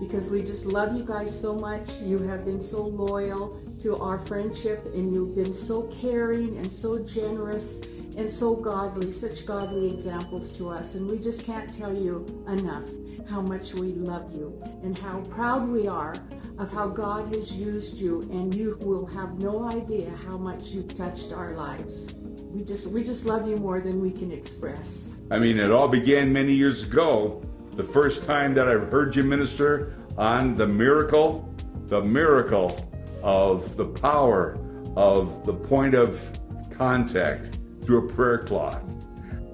because we just love you guys so much. You have been so loyal to our friendship and you've been so caring and so generous and so godly, such godly examples to us. And we just can't tell you enough how much we love you and how proud we are of how God has used you. And you will have no idea how much you've touched our lives. We just, we just love you more than we can express. I mean, it all began many years ago. The first time that I heard you minister on the miracle, the miracle of the power of the point of contact through a prayer cloth.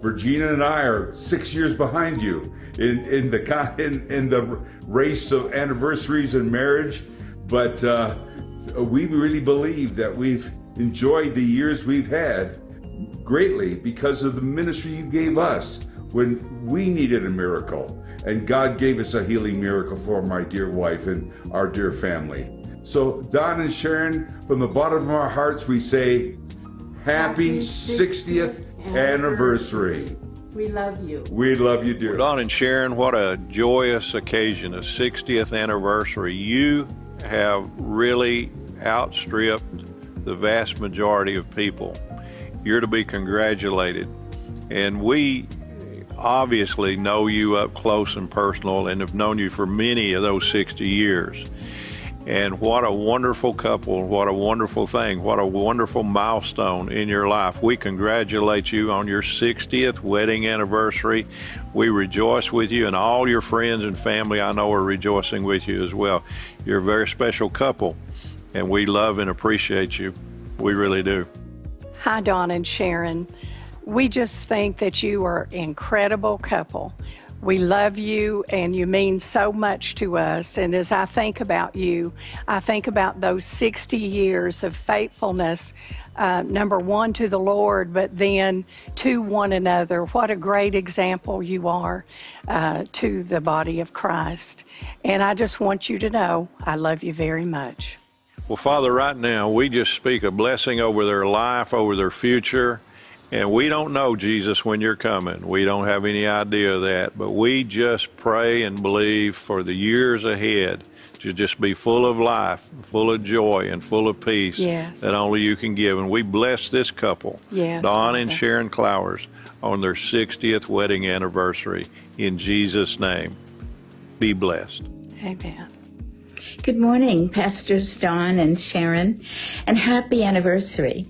Virginia and I are six years behind you in, in the in, in the race of anniversaries and marriage, but uh, we really believe that we've enjoyed the years we've had greatly because of the ministry you gave us when we needed a miracle. And God gave us a healing miracle for my dear wife and our dear family. So, Don and Sharon, from the bottom of our hearts, we say, Happy 60th anniversary. We love you. We love you, dear. Don and Sharon, what a joyous occasion, a 60th anniversary. You have really outstripped the vast majority of people. You're to be congratulated. And we obviously know you up close and personal and have known you for many of those 60 years. And what a wonderful couple, what a wonderful thing, what a wonderful milestone in your life. We congratulate you on your 60th wedding anniversary. We rejoice with you, and all your friends and family I know are rejoicing with you as well. You're a very special couple, and we love and appreciate you. We really do. Hi, Don and Sharon. We just think that you are an incredible couple. We love you and you mean so much to us. And as I think about you, I think about those 60 years of faithfulness, uh, number one to the Lord, but then to one another. What a great example you are uh, to the body of Christ. And I just want you to know I love you very much. Well, Father, right now, we just speak a blessing over their life, over their future. And we don't know, Jesus, when you're coming. We don't have any idea of that. But we just pray and believe for the years ahead to just be full of life, full of joy, and full of peace Yes. that only you can give. And we bless this couple, Yes, Don and Sharon Clowers, on their 60th wedding anniversary. In Jesus' name, be blessed. Amen. Good morning, Pastors Don and Sharon, and happy anniversary.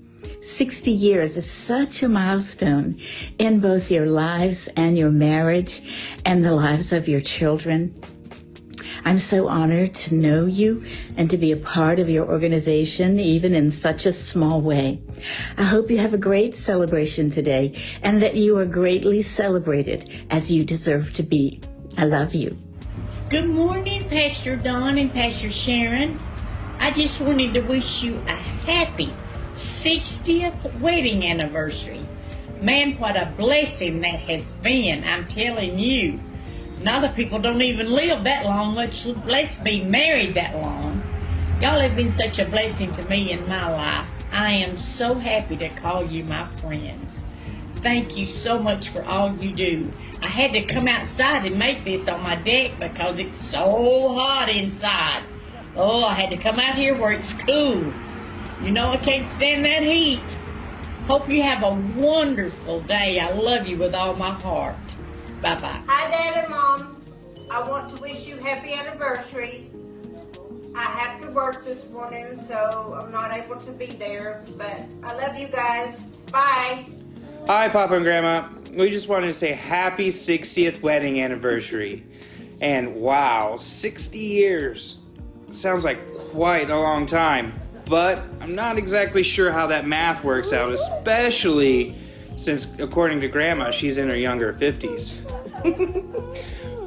60 years is such a milestone in both your lives and your marriage and the lives of your children. I'm so honored to know you and to be a part of your organization, even in such a small way. I hope you have a great celebration today and that you are greatly celebrated as you deserve to be. I love you. Good morning, Pastor Don and Pastor Sharon. I just wanted to wish you a happy 60th wedding anniversary. Man, what a blessing that has been, I'm telling you. Not other people don't even live that long, much less be married that long. Y'all have been such a blessing to me in my life. I am so happy to call you my friends. Thank you so much for all you do. I had to come outside and make this on my deck because it's so hot inside. Oh, I had to come out here where it's cool. You know I can't stand that heat. Hope you have a wonderful day. I love you with all my heart. Bye bye. Hi, Dad and Mom. I want to wish you happy anniversary. I have to work this morning, so I'm not able to be there, but I love you guys. Bye. Hi, Papa and Grandma. We just wanted to say happy 60th wedding anniversary. And wow, 60 years. Sounds like quite a long time. But I'm not exactly sure how that math works out, especially since, according to Grandma, she's in her younger 50s.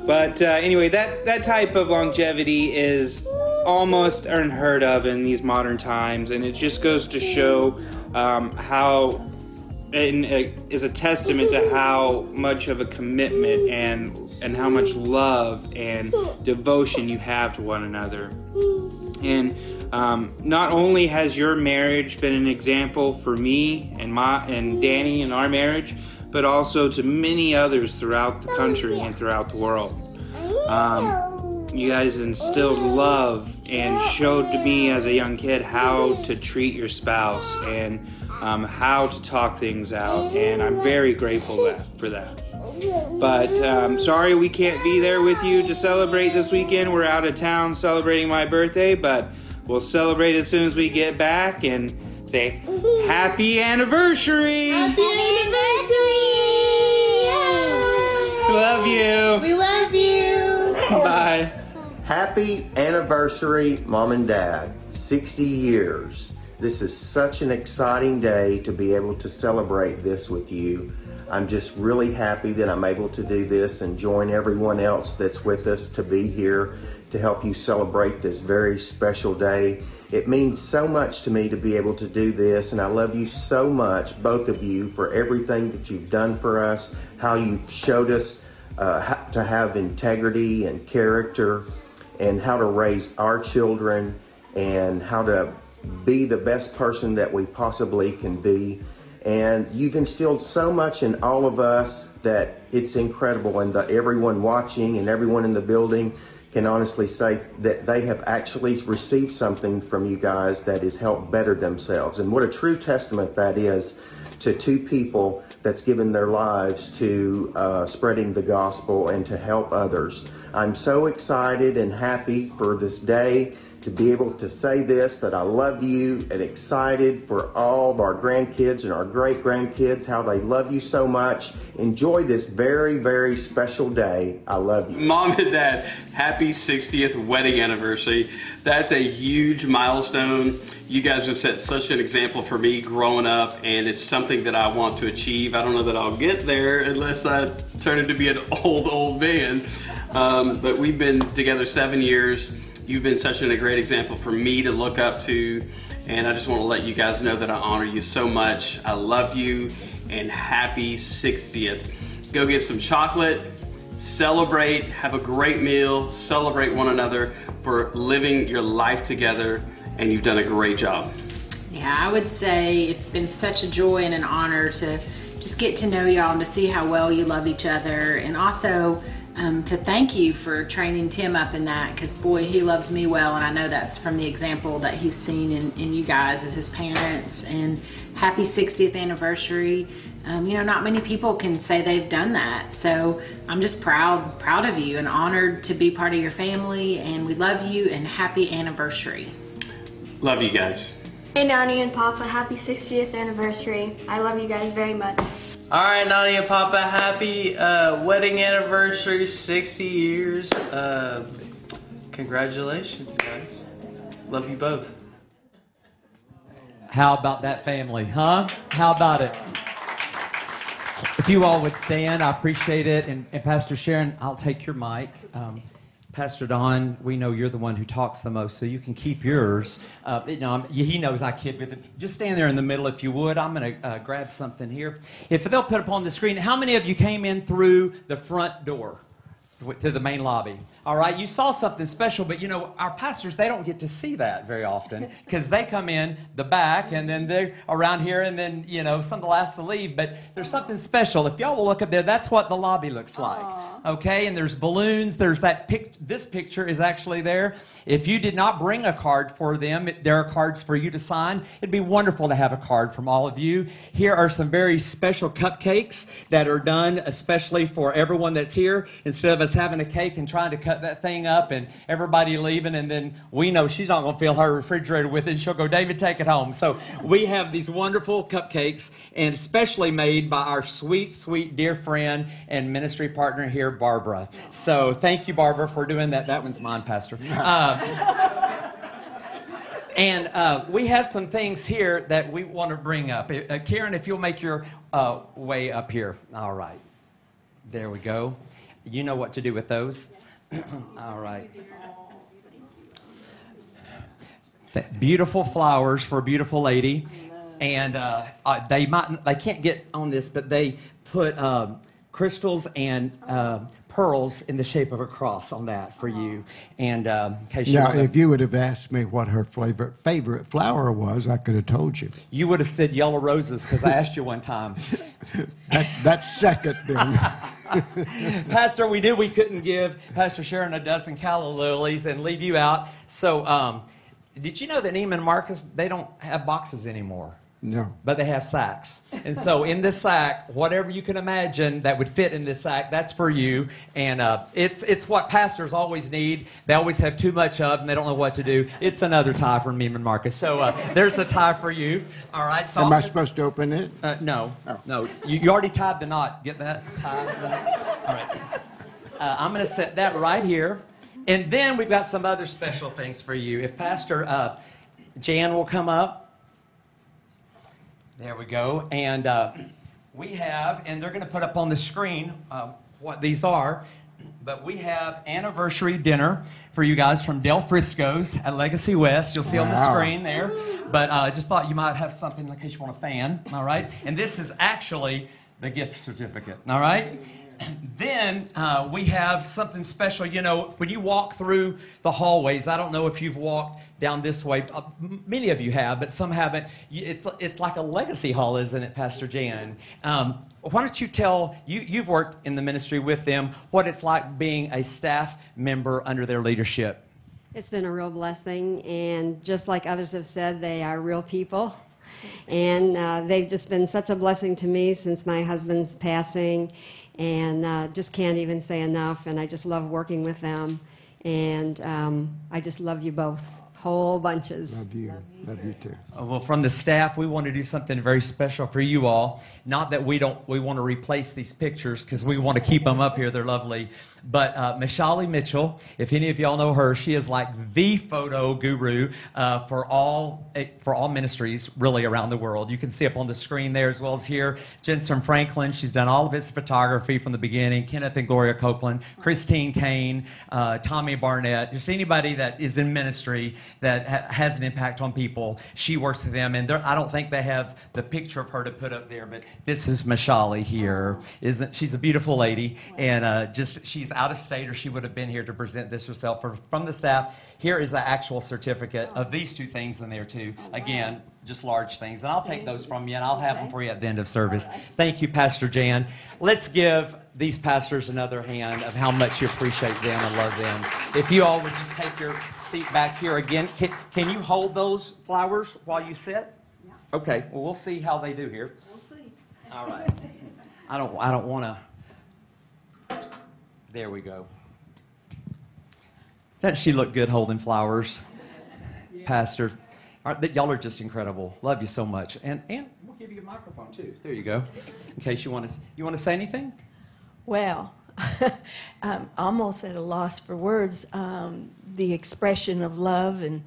but uh, anyway, that, that type of longevity is almost unheard of in these modern times, and it just goes to show um, how and is a testament to how much of a commitment and and how much love and devotion you have to one another. And um, not only has your marriage been an example for me and my and Danny in our marriage, but also to many others throughout the country and throughout the world. Um, you guys instilled love and showed to me as a young kid how to treat your spouse and um, how to talk things out. And I'm very grateful that, for that. But um, sorry we can't be there with you to celebrate this weekend. We're out of town celebrating my birthday, but we'll celebrate as soon as we get back and say mm-hmm. happy anniversary. Happy anniversary! We love you. We love you. Bye. Happy anniversary, Mom and Dad. 60 years. This is such an exciting day to be able to celebrate this with you. I'm just really happy that I'm able to do this and join everyone else that's with us to be here to help you celebrate this very special day. It means so much to me to be able to do this, and I love you so much, both of you, for everything that you've done for us, how you've showed us uh, to have integrity and character, and how to raise our children, and how to be the best person that we possibly can be. And you've instilled so much in all of us that it's incredible, and that everyone watching and everyone in the building can honestly say that they have actually received something from you guys that has helped better themselves. And what a true testament that is to two people that's given their lives to uh, spreading the gospel and to help others. I'm so excited and happy for this day to be able to say this that I love you and excited for all of our grandkids and our great grandkids, how they love you so much. Enjoy this very, very special day. I love you. Mom and Dad, happy 60th wedding anniversary. That's a huge milestone. You guys have set such an example for me growing up, and it's something that I want to achieve. I don't know that I'll get there unless I turn into be an old, old man. Um, but we've been together seven years. You've been such a great example for me to look up to, and I just want to let you guys know that I honor you so much. I love you, and happy 60th. Go get some chocolate, celebrate, have a great meal, celebrate one another for living your life together, and you've done a great job. Yeah, I would say it's been such a joy and an honor to just get to know y'all and to see how well you love each other, and also um, to thank you for training Tim up in that because boy, he loves me well, and I know that's from the example that he's seen in, in you guys as his parents. And happy 60th anniversary. Um, you know, not many people can say they've done that. So I'm just proud, proud of you and honored to be part of your family. And we love you and happy anniversary. Love you guys. Hey, Nani and Papa, happy 60th anniversary. I love you guys very much. All right, Nani and Papa, happy uh, wedding anniversary, 60 years. Uh, congratulations, guys. Love you both. How about that family, huh? How about it? If you all would stand, I appreciate it. And, and Pastor Sharon, I'll take your mic. Um, Pastor Don, we know you're the one who talks the most, so you can keep yours. Uh, you know, he knows I kid with him. Just stand there in the middle if you would. I'm going to uh, grab something here. If they'll put up on the screen, how many of you came in through the front door? To the main lobby. All right, you saw something special, but you know, our pastors, they don't get to see that very often because they come in the back and then they're around here and then, you know, some of the last to leave. But there's something special. If y'all will look up there, that's what the lobby looks like. Okay, and there's balloons. There's that pic. This picture is actually there. If you did not bring a card for them, it- there are cards for you to sign. It'd be wonderful to have a card from all of you. Here are some very special cupcakes that are done especially for everyone that's here. Instead of having a cake and trying to cut that thing up and everybody leaving, and then we know she's not going to fill her refrigerator with it, she'll go, David, take it home. So we have these wonderful cupcakes, and especially made by our sweet, sweet dear friend and ministry partner here, Barbara. So thank you, Barbara, for doing that. That one's mine, Pastor. Uh, and uh, we have some things here that we want to bring up. Uh, Karen, if you'll make your uh, way up here. All right. There we go. You know what to do with those. All right. Th- Beautiful flowers for a beautiful lady. And uh, uh, they might they can't get on this, but they put um, crystals and uh, pearls in the shape of a cross on that for you. And um, in case you Now, if you would have asked me what her favorite favorite flower was, I could have told you. You would have said yellow roses because I asked you one time. That, that's second then. Pastor, we knew we couldn't give Pastor Sharon a dozen calla lilies and leave you out. So, um, did you know that Neiman Marcus they don't have boxes anymore? No. but they have sacks. And so in this sack, whatever you can imagine that would fit in this sack, that's for you. And uh, it's it's what pastors always need. They always have too much of, and they don't know what to do. It's another tie from Neiman Marcus. So uh, there's a tie for you. All right. So Am I supposed to open it? uh, no, no. You, you already tied the knot. Get that? Tie the knot. All right. Uh, I'm going to set that right here. And then we've got some other special things for you. If Pastor uh, Jan will come up. There we go. And uh, we have, and they're going to put up on the screen uh, what these are. But we have anniversary dinner for you guys from Del Frisco's at Legacy West. You'll see on the screen there. But I uh, just thought you might have something in case you want a fan. All right. And this is actually the gift certificate. All right. Then uh, we have something special. You know, when you walk through the hallways, I don't know if you've walked down this way. Uh, many of you have, but some haven't. It's, it's like a legacy hall, isn't it, Pastor Jan? Um, why don't you tell, you, you've worked in the ministry with them, what it's like being a staff member under their leadership? It's been a real blessing, and just like others have said, they are real people. And uh, they've just been such a blessing to me since my husband's passing, and uh, just can't even say enough. And I just love working with them, and um, I just love you both, whole bunches. Love you. Love you too. Uh, Well, from the staff, we want to do something very special for you all. Not that we don't, we want to replace these pictures because we want to keep them up here. They're lovely. But uh, Mishali Mitchell, if any of y'all know her, she is like the photo guru uh, for all eh, for all ministries really around the world. You can see up on the screen there as well as here. Jentezen Franklin, she's done all of his photography from the beginning. Kenneth and Gloria Copeland, Christine Caine, uh, Tommy Barnett. Just anybody that is in ministry that ha- has an impact on people, she works with them. And I don't think they have the picture of her to put up there, but this is Mashali here. Isn't she's a beautiful lady and uh, just she's out of state or she would have been here to present this herself. For, from the staff, here is the actual certificate of these two things in there too. Again, just large things, and I'll take those from you and I'll have them for you at the end of service. Thank you, Pastor Jan. Let's give these pastors another hand of how much you appreciate them and love them. If you all would just take your seat back here again, can, can you hold those flowers while you sit? Okay, well, we'll see how they do here. We'll see. All right. I don't, I don't want to. There we go. Doesn't she look good holding flowers? Pastor, Right, y'all are just incredible. Love you so much. And, and we'll give you a microphone too. There you go. In case you want to, you want to say anything? Well, I'm almost at a loss for words. Um, the expression of love, and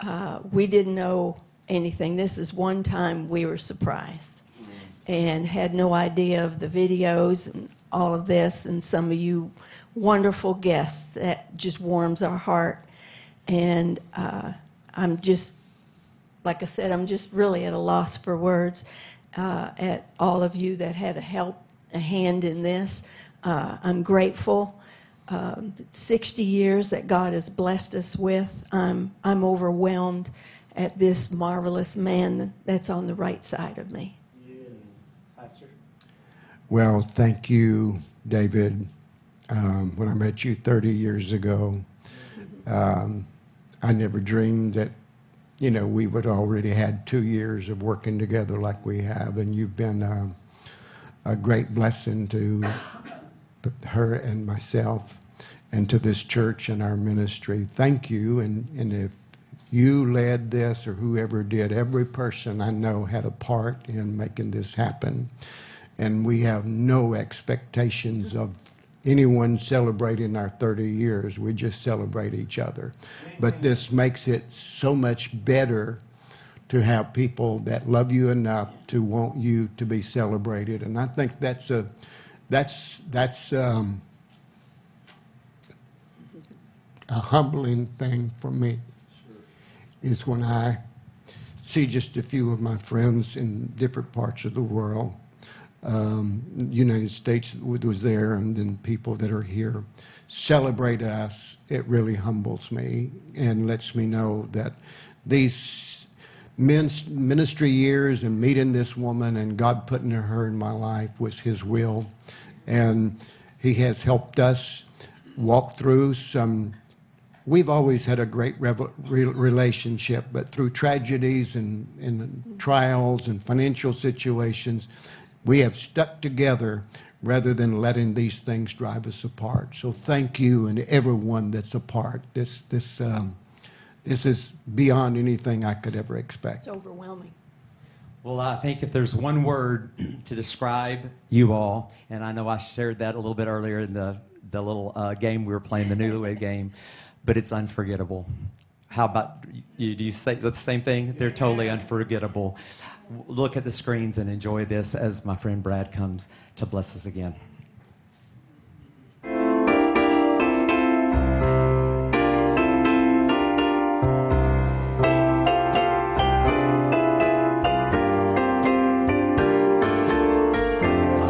uh, we didn't know anything. This is one time we were surprised and had no idea of the videos and all of this, and some of you wonderful guests that just warms our heart. And uh, I'm just, like I said, I'm just really at a loss for words uh, at all of you that had a help, a hand in this. Uh, I'm grateful. Um, 60 years that God has blessed us with. I'm, I'm overwhelmed at this marvelous man that's on the right side of me. Well, thank you, David. Um, when I met you 30 years ago, um, I never dreamed that, you know, we would already had two years of working together like we have, and you've been um, a great blessing to her and myself and to this church and our ministry. Thank you, and, and if you led this or whoever did, every person I know had a part in making this happen. And we have no expectations of anyone celebrating our 30 years. We just celebrate each other. But this makes it so much better to have people that love you enough to want you to be celebrated. And I think that's a that's that's um, a humbling thing for me is when I see just a few of my friends in different parts of the world. Um, United States was there, and then people that are here celebrate us. It really humbles me and lets me know that these ministry years and meeting this woman and God putting her in my life was His will. and he has helped us walk through some. We've always had a great re- relationship, but through tragedies and, and trials and financial situations, we have stuck together rather than letting these things drive us apart. So thank you and everyone that's a part. This this um, this is beyond anything I could ever expect. It's overwhelming. Well, I think if there's one word to describe you all, and I know I shared that a little bit earlier in the, the little uh, game we were playing, the Newlywed game, but it's unforgettable. How about you? Do you say the same thing? They're totally unforgettable. Look at the screens and enjoy this as my friend Brad comes to bless us again.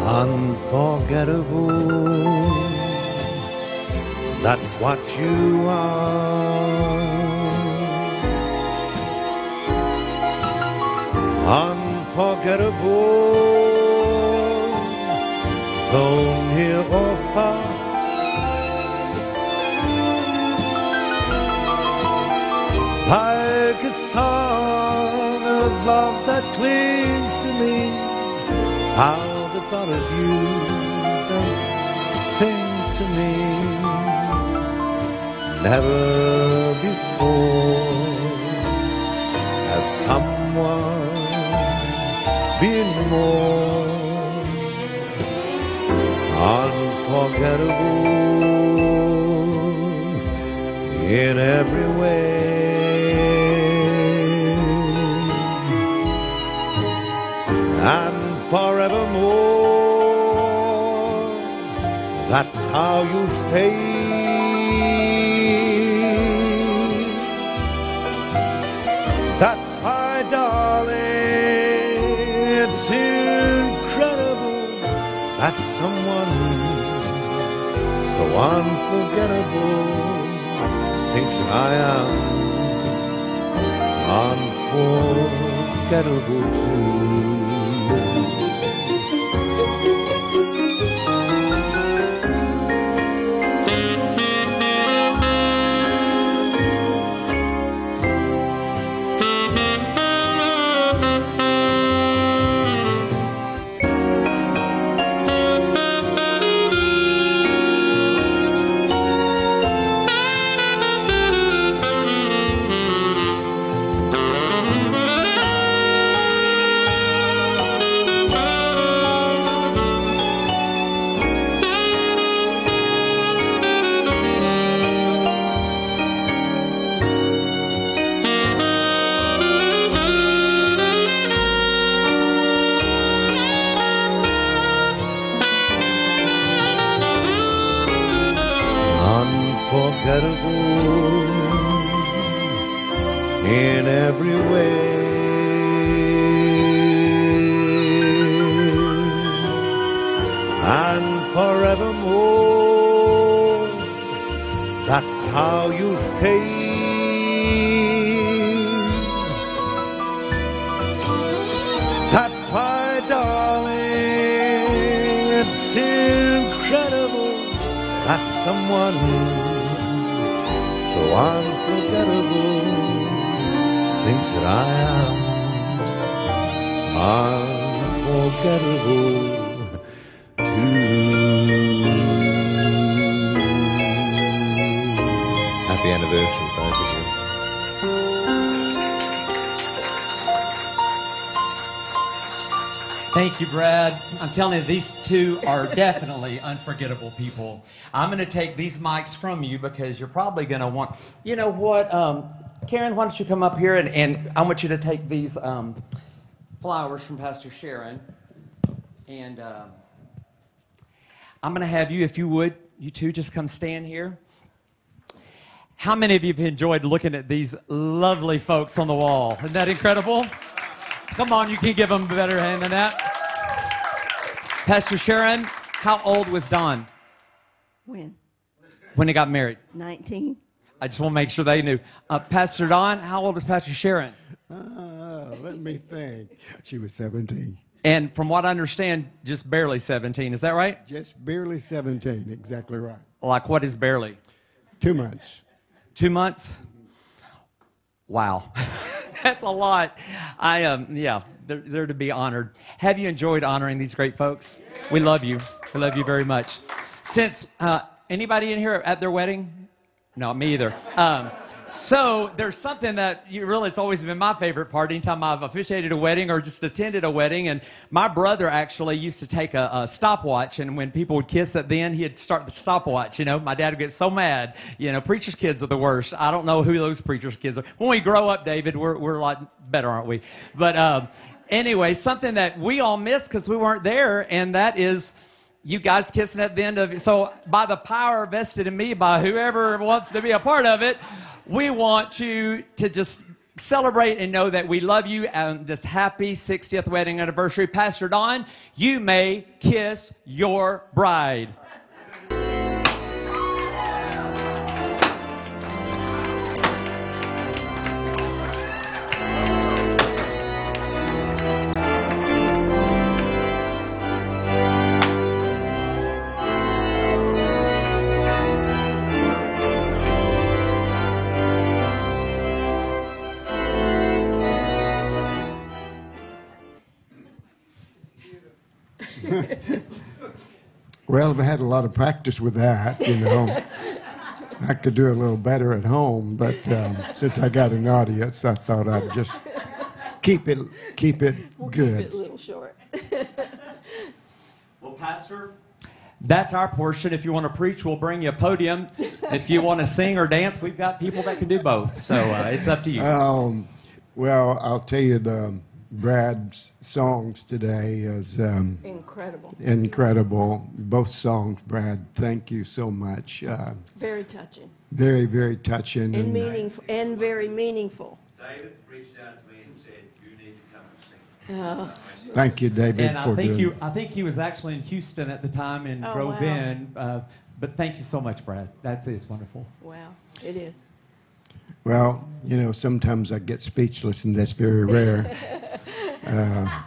Unforgettable. That's what you are. Unforgettable. Though near or far. Like a song of love that clings to me. How the thought of you does things to me. Never before telling you, these two are definitely unforgettable people. I'm going to take these mics from you because you're probably going to want. You know what, um, Karen? Why don't you come up here and, and I want you to take these um, flowers from Pastor Sharon, and um I'm going to have you, if you would, you two, just come stand here. How many of you have enjoyed looking at these lovely folks on the wall? Isn't that incredible? Come on, you can give them a better hand than that. Pastor Sharon, how old was Don When? when he got married? 19. I just want to make sure they knew. Uh, Pastor Don, how old was Pastor Sharon? Uh, let me think. She was 17. And from what I understand, just barely 17. Is that right? Just barely 17, exactly right. Like, what is barely? Two months. Two months? Wow. That's a lot. I um yeah, they're, they're to be honored. Have you enjoyed honoring these great folks? We love you. We love you very much. Since uh, anybody in here at their wedding? No, me either. Um, so there's something that you really it's always been my favorite part anytime I've officiated a wedding or just attended a wedding. And my brother actually used to take a, a stopwatch, and when people would kiss at the end, he'd start the stopwatch. You know, my dad would get so mad. You know, preachers' kids are the worst. I don't know who those preachers' kids are. When we grow up, David, we're we're a lot better, aren't we? But um, anyway, something that we all miss because we weren't there, and that is you guys kissing at the end of it. so by the power vested in me by whoever wants to be a part of it we want you to just celebrate and know that we love you and this happy 60th wedding anniversary pastor don you may kiss your bride Well, I've had a lot of practice with that, you know. I could do a little better at home, but um, since I got an audience, I thought I'd just keep it keep it We'll good. keep it a little short. Well, Pastor, that's our portion. If you want to preach, we'll bring you a podium. If you want to sing or dance, we've got people that can do both. So uh, it's up to you. Um, well, I'll tell you the Brad's songs today is um, Incredible. incredible. Both songs, Brad. Thank you so much. Uh, Very touching very, very touching. and meaningful and very meaningful. David reached out to me and said, you need to come and sing. Uh, Thank you, David, and I for think doing. you, I think he was actually in Houston at the time and Oh, drove wow. in. Uh, but thank you so much, Brad. That's it's wonderful. wow, it is. Well, you know, sometimes I get speechless, and that's very rare. Uh,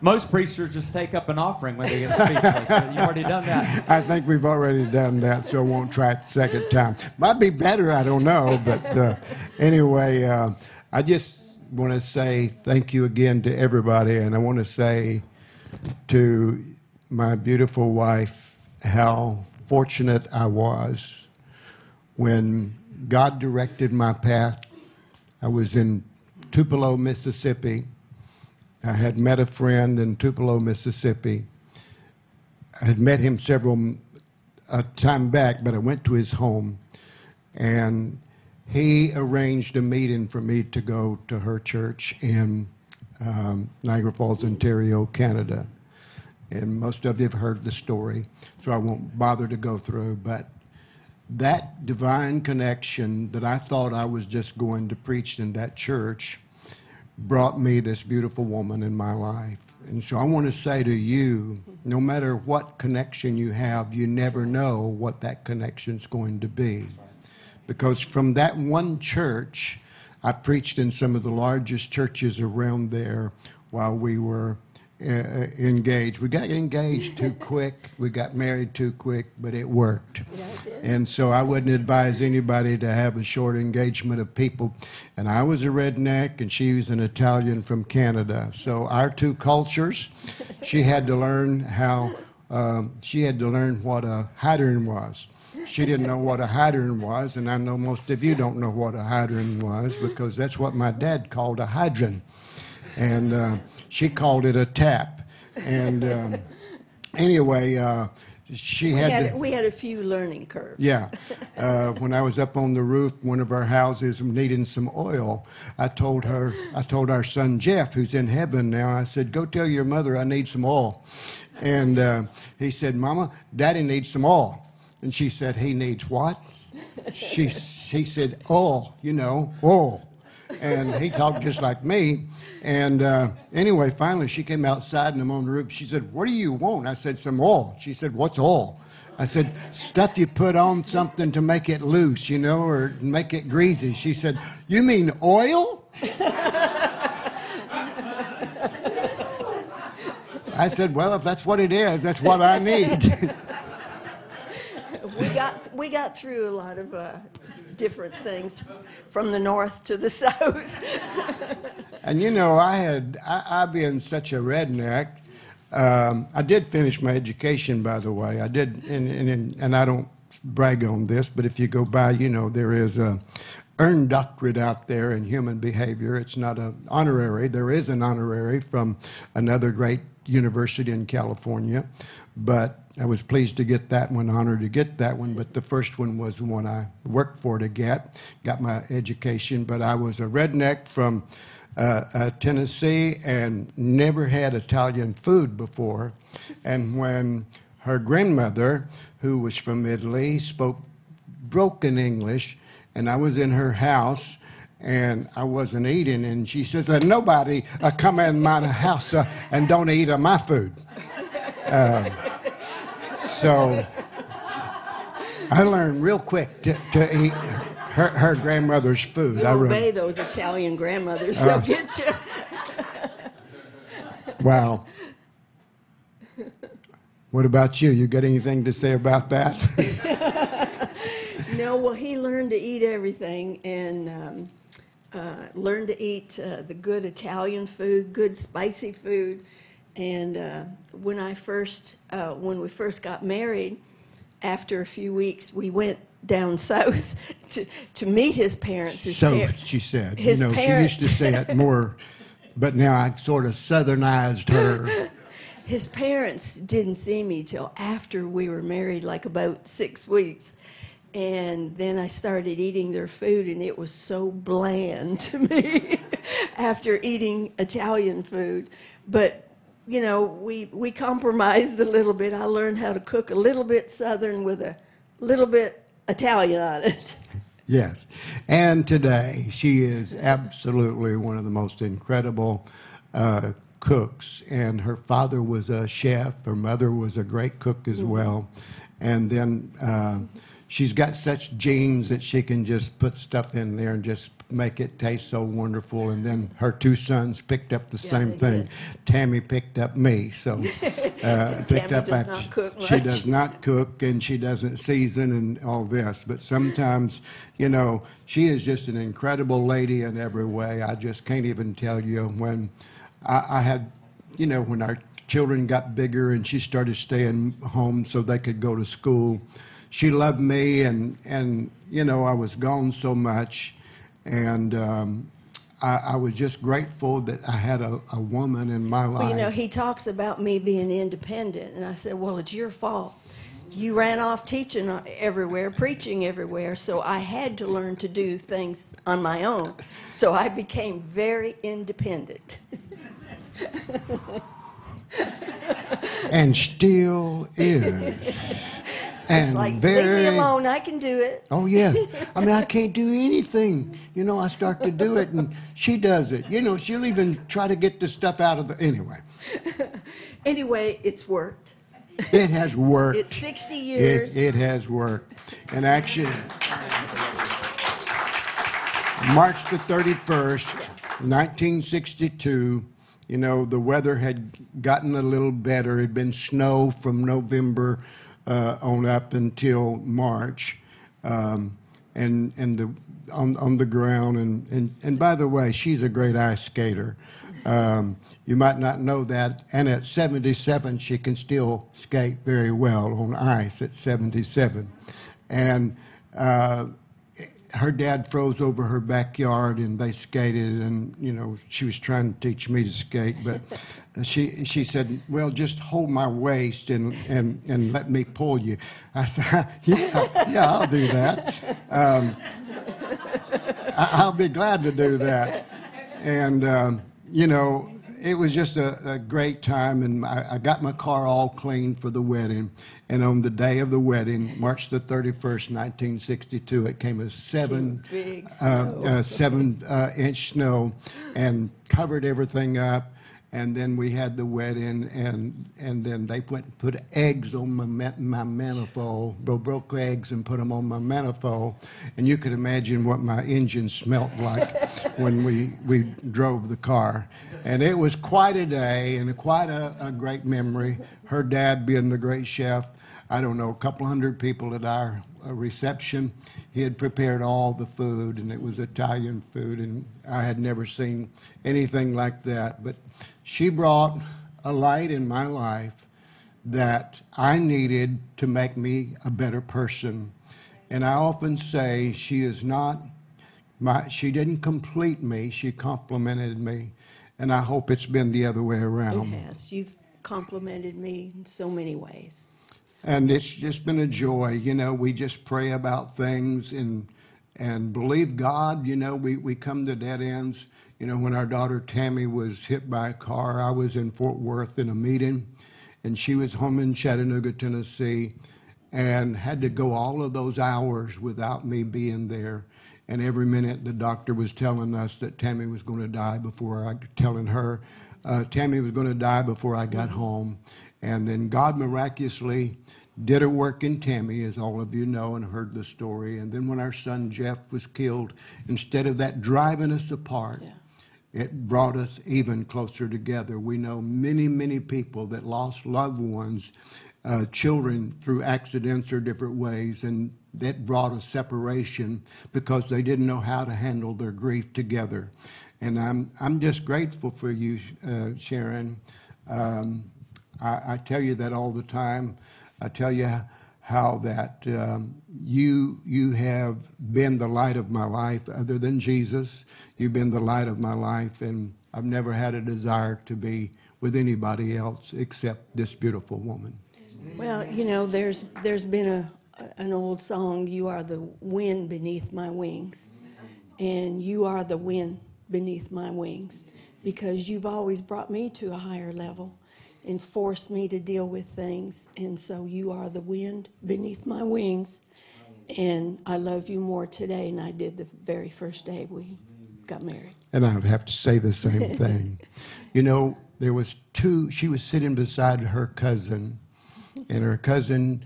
Most preachers just take up an offering when they get speechless. You've already done that. I think we've already done that, so I won't try it second time. Might be better, I don't know. But uh, anyway, uh, I just want to say thank you again to everybody, and I want to say to my beautiful wife how fortunate I was when God directed my path. I was in Tupelo, Mississippi. I had met a friend in Tupelo, Mississippi. I had met him several a time back, but I went to his home, and he arranged a meeting for me to go to her church in um, Niagara Falls, Ontario, Canada. And most of you have heard the story, so I won't bother to go through. But that divine connection that I thought I was just going to preach in that church brought me this beautiful woman in my life. And so I want to say to you no matter what connection you have, you never know what that connection's going to be. Because from that one church, I preached in some of the largest churches around there while we were engaged. We got engaged too quick, we got married too quick, but it worked. And so I wouldn't advise anybody to have a short engagement of people. And I was a redneck, and she was an Italian from Canada. So our two cultures, she had to learn how, um, she had to learn what a hydrant was. She didn't know what a hydrant was, and I know most of you don't know what a hydrant was because that's what my dad called a hydrant. And uh, she called it a tap. And um, anyway, uh, she We had, had, to, we had a few learning curves. yeah. Uh, when I was up on the roof, one of our houses needing some oil, I told her, I told our son Jeff, who's in heaven now, I said, go tell your mother I need some oil. And uh, he said, Mama, Daddy needs some oil. And she said, he needs what? She, he said, oil, you know, oil. And he talked just like me. And uh, anyway, finally, she came outside and I'm on the roof. She said, What do you want? I said, Some oil. She said, What's oil? I said, Stuff you put on something to make it loose, you know, or make it greasy. She said, You mean oil? I said, well, if that's what it is, that's what I need. we got we got through a lot of uh, different things from the north to the south. and you know, I had I, I've been such a redneck. Um, I did finish my education, by the way. I did, and, and and I don't brag on this, but if you go by, you know, there is a earned doctorate out there in human behavior. It's not an honorary. There is an honorary from another great university in California, but I was pleased to get that one, honored to get that one. But the first one was the one I worked for to get, got my education. But I was a redneck from uh, uh, Tennessee and never had Italian food before. And when her grandmother, who was from Italy, spoke broken English, and I was in her house and I wasn't eating, and she says, "Let nobody uh, come in my house uh, and don't eat my food." So I learned real quick to, to eat her, her grandmother's food. You I re- obey those Italian grandmothers; Uh, they'll get you. wow. What about you? You got anything to say about that? no, well, he learned to eat everything and um, uh, learned to eat uh, the good Italian food, good spicy food. And uh, when I first, uh, when we first got married, after a few weeks, we went down south to, to meet his parents. His so par- she said. his you know, parents. she used to say it more, but now I've sort of southernized her. His parents didn't see me till after we were married, like about six weeks. And then I started eating their food, and it was so bland to me after eating Italian food. But, you know, we, we compromised a little bit. I learned how to cook a little bit Southern with a little bit Italian on it. Yes. And today, she is absolutely one of the most incredible uh, cooks. And her father was a chef, her mother was a great cook as Mhm. well. And then uh, she's got such genes that she can just put stuff in there and just make it taste so wonderful. And then her two sons picked up the Yeah, same thing. did. Tammy picked up me. So uh, picked up does after- not cook She much. does not cook and she doesn't season and all this. But sometimes, you know, she is just an incredible lady in every way. I just can't even tell you when I, I had, you know, when our children got bigger and she started staying home so they could go to school. She loved me and, and you know, I was gone so much. And um, I, I was just grateful that I had a, a woman in my life. Well, you know, he talks about me being independent, and I said, "Well, it's your fault. You ran off teaching everywhere, preaching everywhere, so I had to learn to do things on my own. So I became very independent." and still is. And like, very, leave me alone. I can do it. Oh yeah. I mean, I can't do anything. You know, I start to do it, and she does it. You know, she'll even try to get the stuff out of the. Anyway, Anyway, it's worked. it has worked. It's 60 years. It, it has worked. And actually, March the 31st, 1962, you know, the weather had gotten a little better. It had been snow from November on up until March. Um, and and the on, on the ground and, and and by the way, she's a great ice skater. Um, you might not know that. And at 77, she can still skate very well on ice at 77. And uh, her dad froze over her backyard and they skated and you know she was trying to teach me to skate but she she said well just hold my waist and and, and let me pull you. I said yeah yeah i'll do that. Um, I, i'll be glad to do that. And um, you know it was just a, a great time, and I, I got my car all cleaned for the wedding. And on the day of the wedding, March the 31st, 1962, it came a seven, Big uh, uh, seven uh, inch snow and covered everything up. And then we had the wedding, and and then they went and put eggs on my ma- my manifold, bro- broke eggs and put them on my manifold, and you could imagine what my engine smelt like when we we drove the car, and it was quite a day and quite a, a great memory. Her dad being the great chef, I don't know, a couple hundred people at our uh, reception. He had prepared all the food, and it was Italian food, and I had never seen anything like that. But she brought a light in my life that I needed to make me a better person. And I often say she is not my, she didn't complete me, she complimented me. And I hope it's been the other way It around. has. You've complimented me in so many ways. And it's just been a joy. You know, we just pray about things and and believe God. You know, we, we come to dead ends. You know, when our daughter Tammy was hit by a car, I was in Fort Worth in a meeting, and she was home in Chattanooga, Tennessee, and had to go all of those hours without me being there. And every minute the doctor was telling us that Tammy was going to die before I, telling her uh, Tammy was going to die before I got home. And then God miraculously did a work in Tammy, as all of you know and heard the story. And then when our son Jeff was killed, instead of that driving us apart, it brought us even closer together. We know many, many people that lost loved ones, uh, children through accidents or different ways, and that brought a separation because they didn't know how to handle their grief together. And I'm, I'm just grateful for you, uh, Sharon. Um, I, I tell you that all the time. I tell you how that um, you you have been the light of my life. Other than Jesus, you've been the light of my life, and I've never had a desire to be with anybody else except this beautiful woman. Well, you know, there's there's been a an old song, "You are the wind beneath my wings," and you are the wind beneath my wings because you've always brought me to a higher level and force me to deal with things, and so you are the wind beneath my wings, and I love you more today than I did the very first day we got married. And I would have to say the same thing. you know, there was two. She was sitting beside her cousin, and her cousin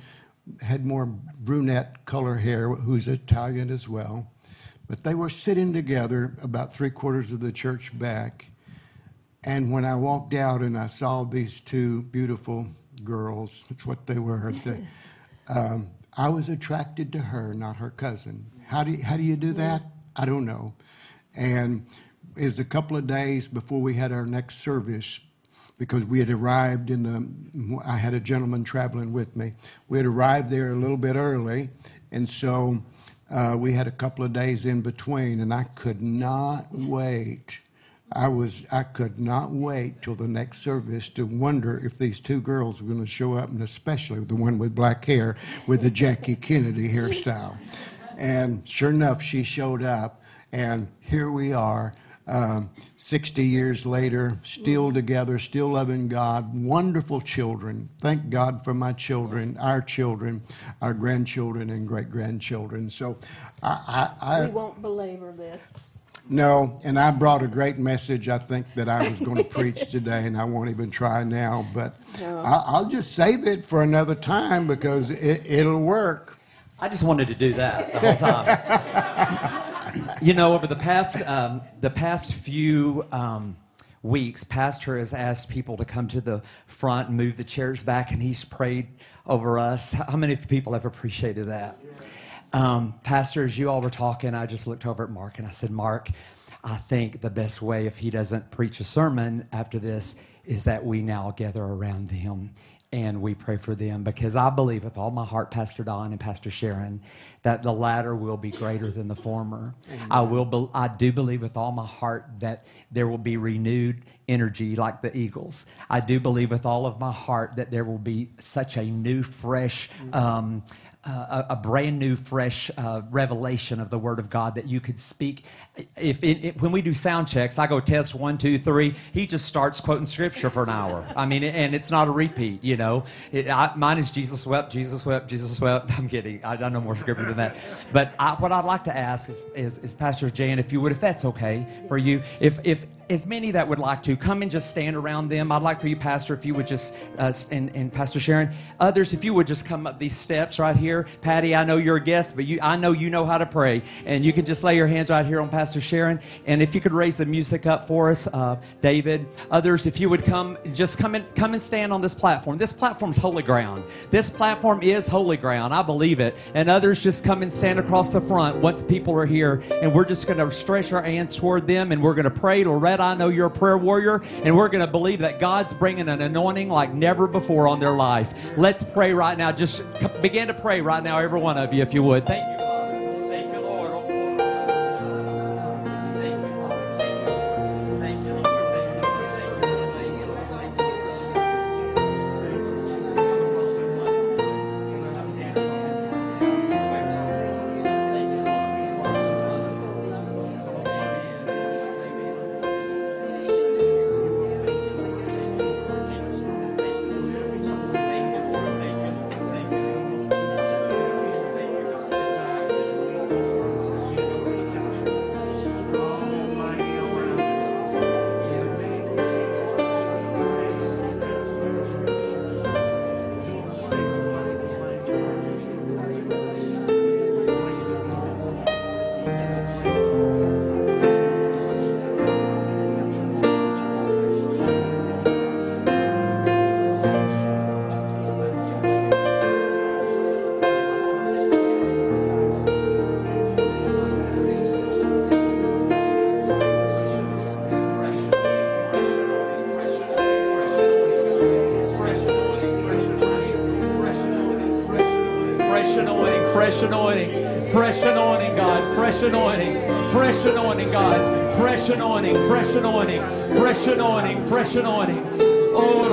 had more brunette color hair, who's Italian as well. But they were sitting together about three quarters of the church back. And when I walked out and I saw these two beautiful girls, that's what they were, they, um, I was attracted to her, not her cousin. How do you, how do you do that? I don't know. And it was a couple of days before we had our next service because we had arrived in the, I had a gentleman traveling with me. We had arrived there a little bit early, and so uh, we had a couple of days in between, and I could not wait. I was, I could not wait till the next service to wonder if these two girls were going to show up, and especially the one with black hair with the Jackie Kennedy hairstyle. And sure enough, she showed up, and here we are, um, 60 years later, still together, still loving God, wonderful children. Thank God for my children, our children, our grandchildren, and great grandchildren. So I, I, I we won't belabor this. No, and I brought a great message I think that I was going to preach today, and I won't even try now, but No. I, I'll just save it for another time because it, it'll work. I just wanted to do that the whole time. you know, over the past um, the past few um, weeks, Pastor has asked people to come to the front and move the chairs back, and he's prayed over us. How many people have appreciated that? Um, Pastor, as you all were talking, I just looked over at Mark and I said, Mark, I think the best way if he doesn't preach a sermon after this is that we now gather around him and we pray for them. Because I believe with all my heart, Pastor Don and Pastor Sharon, that the latter will be greater than the former. I will, be, I do believe with all my heart that there will be renewed energy like the eagles. I do believe with all of my heart that there will be such a new, fresh, um, uh, a, a brand new, fresh uh, revelation of the Word of God that you could speak. If it, it- when we do sound checks, I go test one, two, three. He just starts quoting Scripture for an hour. I mean, and it's not a repeat. You know, it, I, mine is Jesus wept, Jesus wept, Jesus wept. I'm kidding. I, I know more Scripture than that. But I, what I'd like to ask is, is, is Pastor Jan, if you would, if that's okay for you, if if as many that would like to come and just stand around them. I'd like for you, Pastor, if you would just, uh, and, and Pastor Sharon, others, if you would just come up these steps right here. Patty, I know you're a guest, but you, I know you know how to pray, and you can just lay your hands right here on Pastor Sharon. And if you could raise the music up for us, uh, David. Others, if you would come, just come and come and stand on this platform. This platform's holy ground. This platform is holy ground. I believe it. And others, just come and stand across the front once people are here, and we're just going to stretch our hands toward them, and we're going to pray. Loretta, I know you're a prayer warrior, and we're going to believe that God's bringing an anointing like never before on their life. Let's pray right now. Just begin to pray right now, every one of you, if you would. Thank you. Fresh anointing, fresh anointing, fresh anointing. Oh,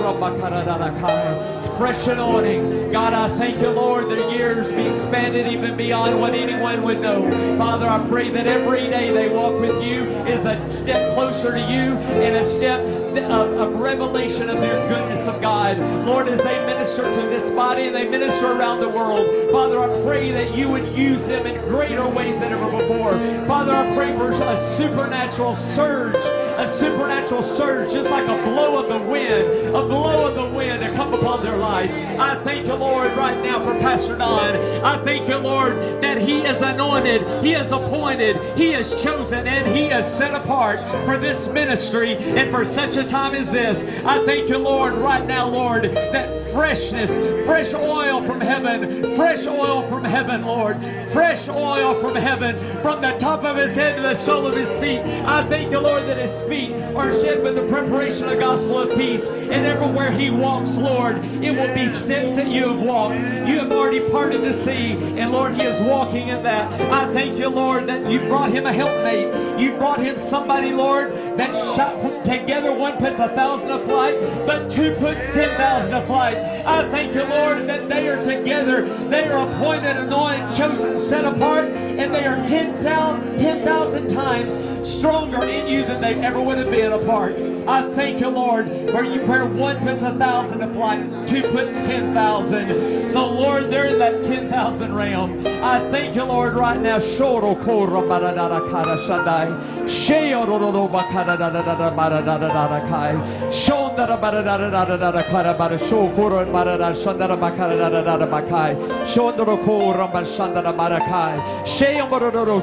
fresh anointing. God, I thank you, Lord, that years be expanded even beyond what anyone would know. Father, I pray that every day they walk with you is a step closer to you and a step of, of revelation of their goodness of God. Lord, as they minister to this body and they minister around the world, Father, I pray that you would use them in greater ways than ever before. Father, I pray for a supernatural surge, a supernatural surge, just like a blow of the wind, a blow of the wind to come upon their life. I thank you, Lord, right now for Pastor Don. I thank you, Lord, that he is anointed, he is appointed, he is chosen, and he is set apart for this ministry and for such a time as this. I thank you, Lord, right now, Lord, that freshness, fresh oil from heaven, fresh oil from heaven, Lord, fresh oil from heaven, from the top of his head to the sole of his feet. I thank you, Lord, that his feet are shed with the preparation of the gospel of peace, and everywhere he walks, Lord, it will be steps that you have walked. You have already parted the sea, and Lord, he is walking in that. I thank you, Lord, that you brought him a helpmate. You brought him somebody, Lord, that shot together one puts a thousand a flight, but two puts ten thousand a flight. I thank you, Lord, that they are together. They are appointed, anointed, chosen, set apart, and they are 10,000 10,000 times stronger in you than they ever would have been apart. I thank you, Lord, where you where one puts a thousand a flight, two puts ten thousand. So, Lord, they're in that ten thousand realm. I thank you, Lord, right now.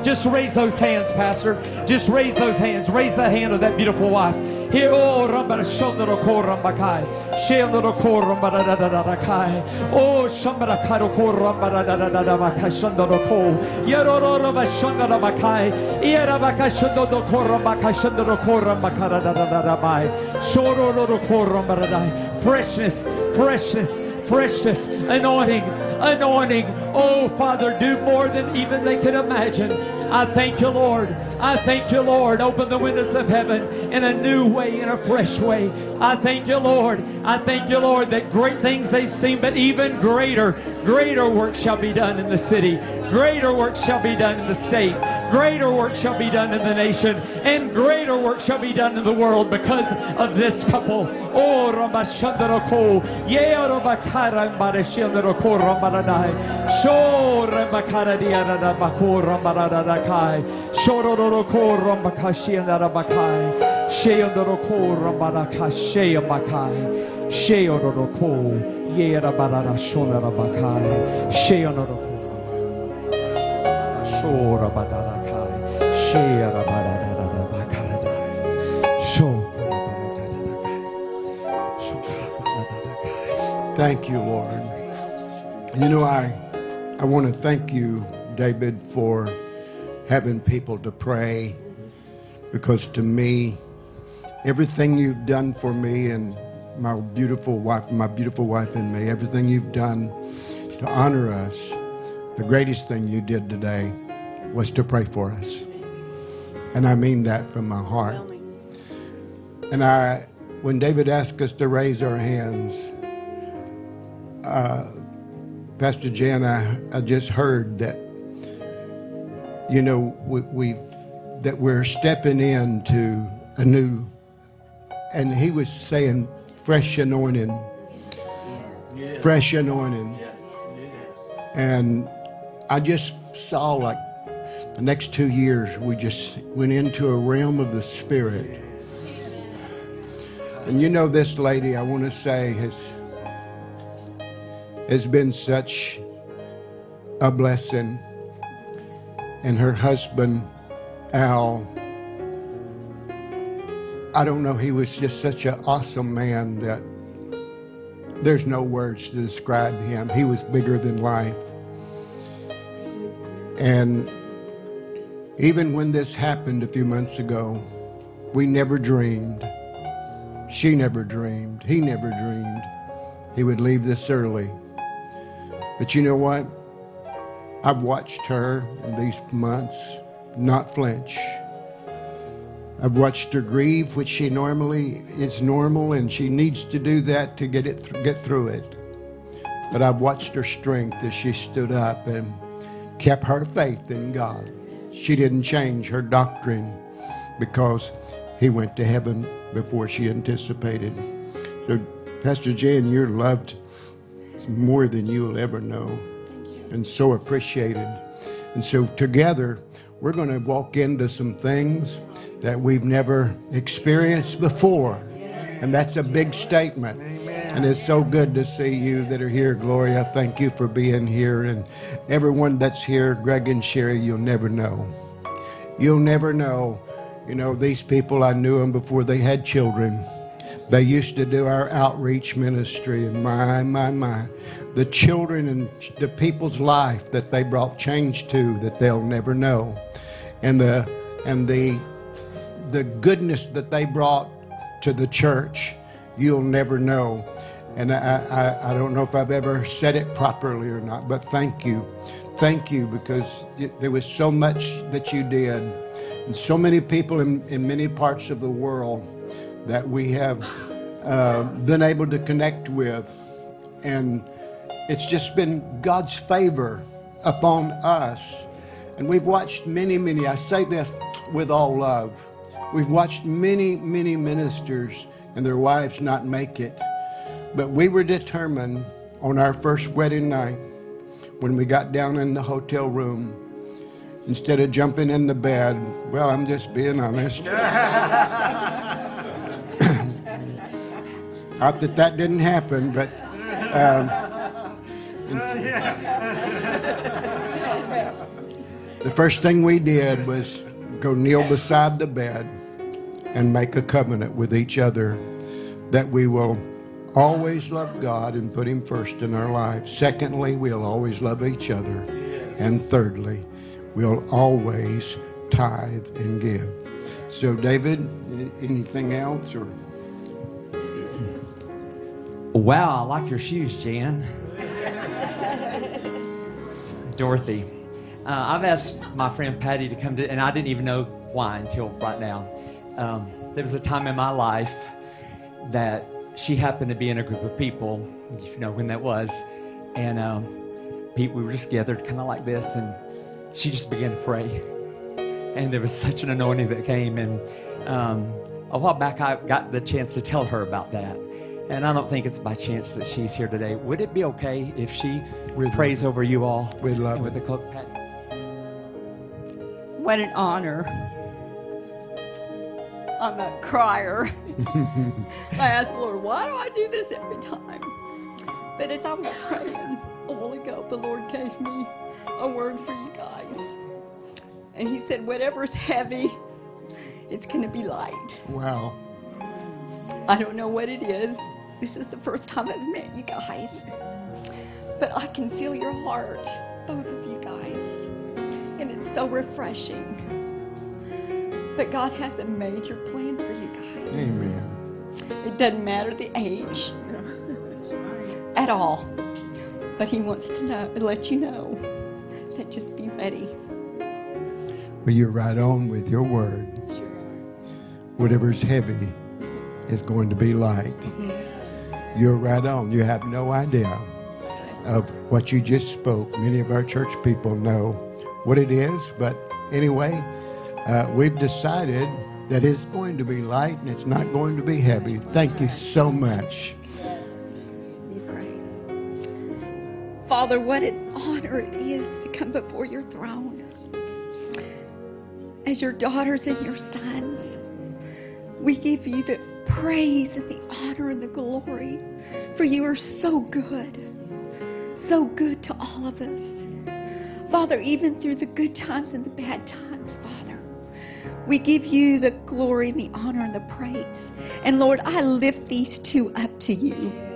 Just raise those hands, Pastor. Just raise those hands. Raise the hand of that beautiful wife. Oh. Oh. Freshness, freshness, freshness, anointing, anointing. Oh, Father, do more than even they can imagine. I thank you, Lord. I thank you, Lord. Open the windows of heaven in a new way, in a fresh way. I thank you, Lord. I thank you, Lord, that great things they've seen, but even greater, greater work shall be done in the city. Greater work shall be done in the state. Greater work shall be done in the nation. And greater work shall be done in the world because of this couple. Oh. Ye Rabakara Mareshandaroko Ramaradai. Sho Ramakara Diana Mako Ramaradai. Shororoko Ramakashi and Rabakai. Sheondoroko Rabaraka Sheamakai. Sheodoroko Yera Barara Shona Rabakai. Sheondoroko Shora Badarakai. Sho. Thank you, Lord. You know, I, I want to thank you, David, for having people to pray because to me, everything you've done for me and my beautiful wife, my beautiful wife and me, everything you've done to honor us, the greatest thing you did today was to pray for us. And I mean that from my heart. And I, when David asked us to raise our hands, uh, Pastor Jan, I, I just heard that, you know, we, we that we're stepping into a new, and he was saying fresh anointing, fresh anointing. And I just saw like the next two years, we just went into a realm of the Spirit. And you know, this lady, I want to say, has has been such a blessing. And her husband, Al, I don't know, he was just such an awesome man that there's no words to describe him. He was bigger than life. And even when this happened a few months ago, we never dreamed. She never dreamed. He never dreamed he would leave this early. But you know what? I've watched her in these months not flinch. I've watched her grieve, which she normally is normal, and she needs to do that to get it th- get through it. But I've watched her strength as she stood up and kept her faith in God. She didn't change her doctrine because he went to heaven before she anticipated. So, Pastor Jan, you're loved more than you'll ever know and so appreciated. And so, together, we're going to walk into some things that we've never experienced before. And that's a big statement. And it's so good to see you that are here, Gloria. Thank you for being here. And everyone that's here, Greg and Sherry, you'll never know. You'll never know. You know, these people, I knew them before they had children. They used to do our outreach ministry, and my, my, my, the children and the people's life that they brought change to that they'll never know, and the and the the goodness that they brought to the church, you'll never know. And I, I, I don't know if I've ever said it properly or not, but thank you. Thank you because there was so much that you did, and so many people in, in many parts of the world that we have uh, been able to connect with. And it's just been God's favor upon us. And we've watched many, many, I say this with all love, we've watched many, many ministers and their wives not make it. But we were determined on our first wedding night when we got down in the hotel room, instead of jumping in the bed, well, I'm just being honest. Not that that didn't happen, but um, the first thing we did was go kneel beside the bed and make a covenant with each other that we will always love God and put Him first in our lives. Secondly, we'll always love each other. And thirdly, we'll always tithe and give. So, David, anything else or? Wow, I like your shoes, Jan. Dorothy. Uh, I've asked my friend Patty to come to, and I didn't even know why until right now. Um, there was a time in my life that she happened to be in a group of people, if you know when that was, and um, Pete, we were just gathered kind of like this, and she just began to pray. And there was such an anointing that came, and um, a while back I got the chance to tell her about that. And I don't think it's by chance that she's here today. Would it be okay if she would prays over you all? We'd love with the cloak, Patty? What an honor. I'm a crier. I asked the Lord, why do I do this every time? But as I was praying a while ago, the Lord gave me a word for you guys. And He said, whatever's heavy, it's going to be light. Wow. I don't know what it is. This is the first time I've met you guys. But I can feel your heart, both of you guys. And it's so refreshing. But God has a major plan for you guys. Amen. It doesn't matter the age at all. But He wants to know, let you know that just be ready. Well, you're right on with your word. Sure. Whatever's heavy is going to be light. Mm-hmm. You're right on. You have no idea of what you just spoke. Many of our church people know what it is, but anyway, uh, we've decided that it's going to be light and it's not going to be heavy. Thank you so much. Father, what an honor it is to come before your throne. As your daughters and your sons, we give you the praise and the honor and the glory, for you are so good, so good to all of us. Father, even through the good times and the bad times, Father, we give you the glory and the honor and the praise. And Lord, I lift these two up to you.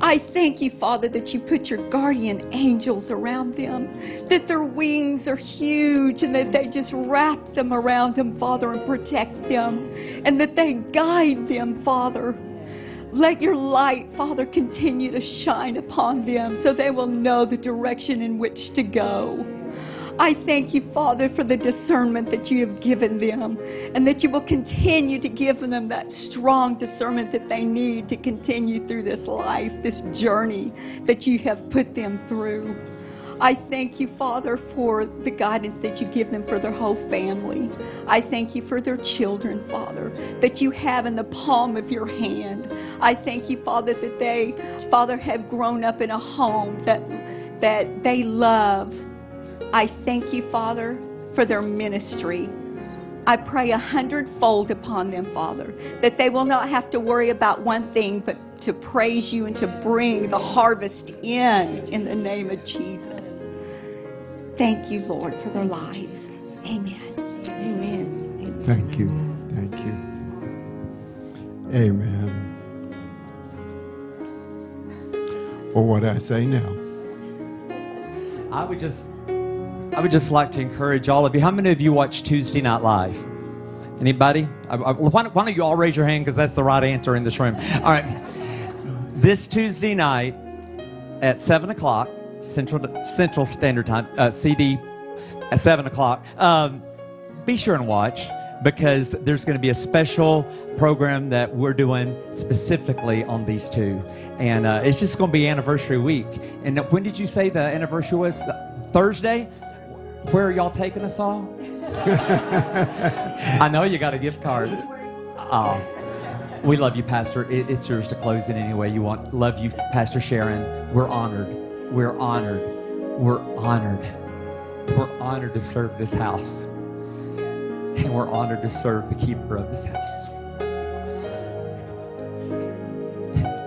I thank you, Father, that you put your guardian angels around them, that their wings are huge and that they just wrap them around them, Father, and protect them, and that they guide them, Father. Let your light, Father, continue to shine upon them so they will know the direction in which to go. I thank you, Father, for the discernment that you have given them and that you will continue to give them that strong discernment that they need to continue through this life, this journey that you have put them through. I thank you, Father, for the guidance that you give them for their whole family. I thank you for their children, Father, that you have in the palm of your hand. I thank you, Father, that they, Father, have grown up in a home that that they love. I thank you, Father, for their ministry. I pray a hundredfold upon them, Father, that they will not have to worry about one thing, but to praise you and to bring the harvest in, in the name of Jesus. Thank you, Lord, for their lives. Amen. Amen. Thank you. Thank you. Amen. Well, what I say now? I would just, I would just like to encourage all of you. How many of you watch Tuesday Night Live? Anybody? I, I, why, why don't you all raise your hand because that's the right answer in this room. All right. This Tuesday night at seven o'clock Central Central Standard Time, uh, CD at seven o'clock. Um, be sure and watch because there's going to be a special program that we're doing specifically on these two, and uh, it's just going to be anniversary week. And when did you say the anniversary was? Thursday. Where are y'all taking us all? I know you got a gift card. Oh, we love you, Pastor. It, it's yours to close in any way you want. Love you, Pastor Sharon. We're honored. We're honored. We're honored. We're honored to serve this house. And we're honored to serve the keeper of this house.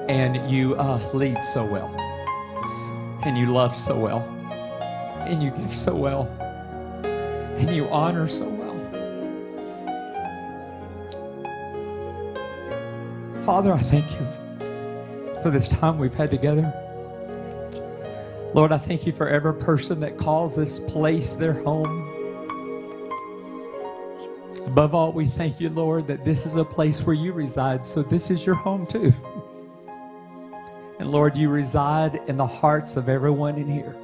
And you uh, lead so well. And you love so well. And you give so well. And you honor so well. Father, I thank you for this time we've had together. Lord, I thank you for every person that calls this place their home. Above all, we thank you, Lord, that this is a place where you reside, so this is your home too. And Lord, you reside in the hearts of everyone in here.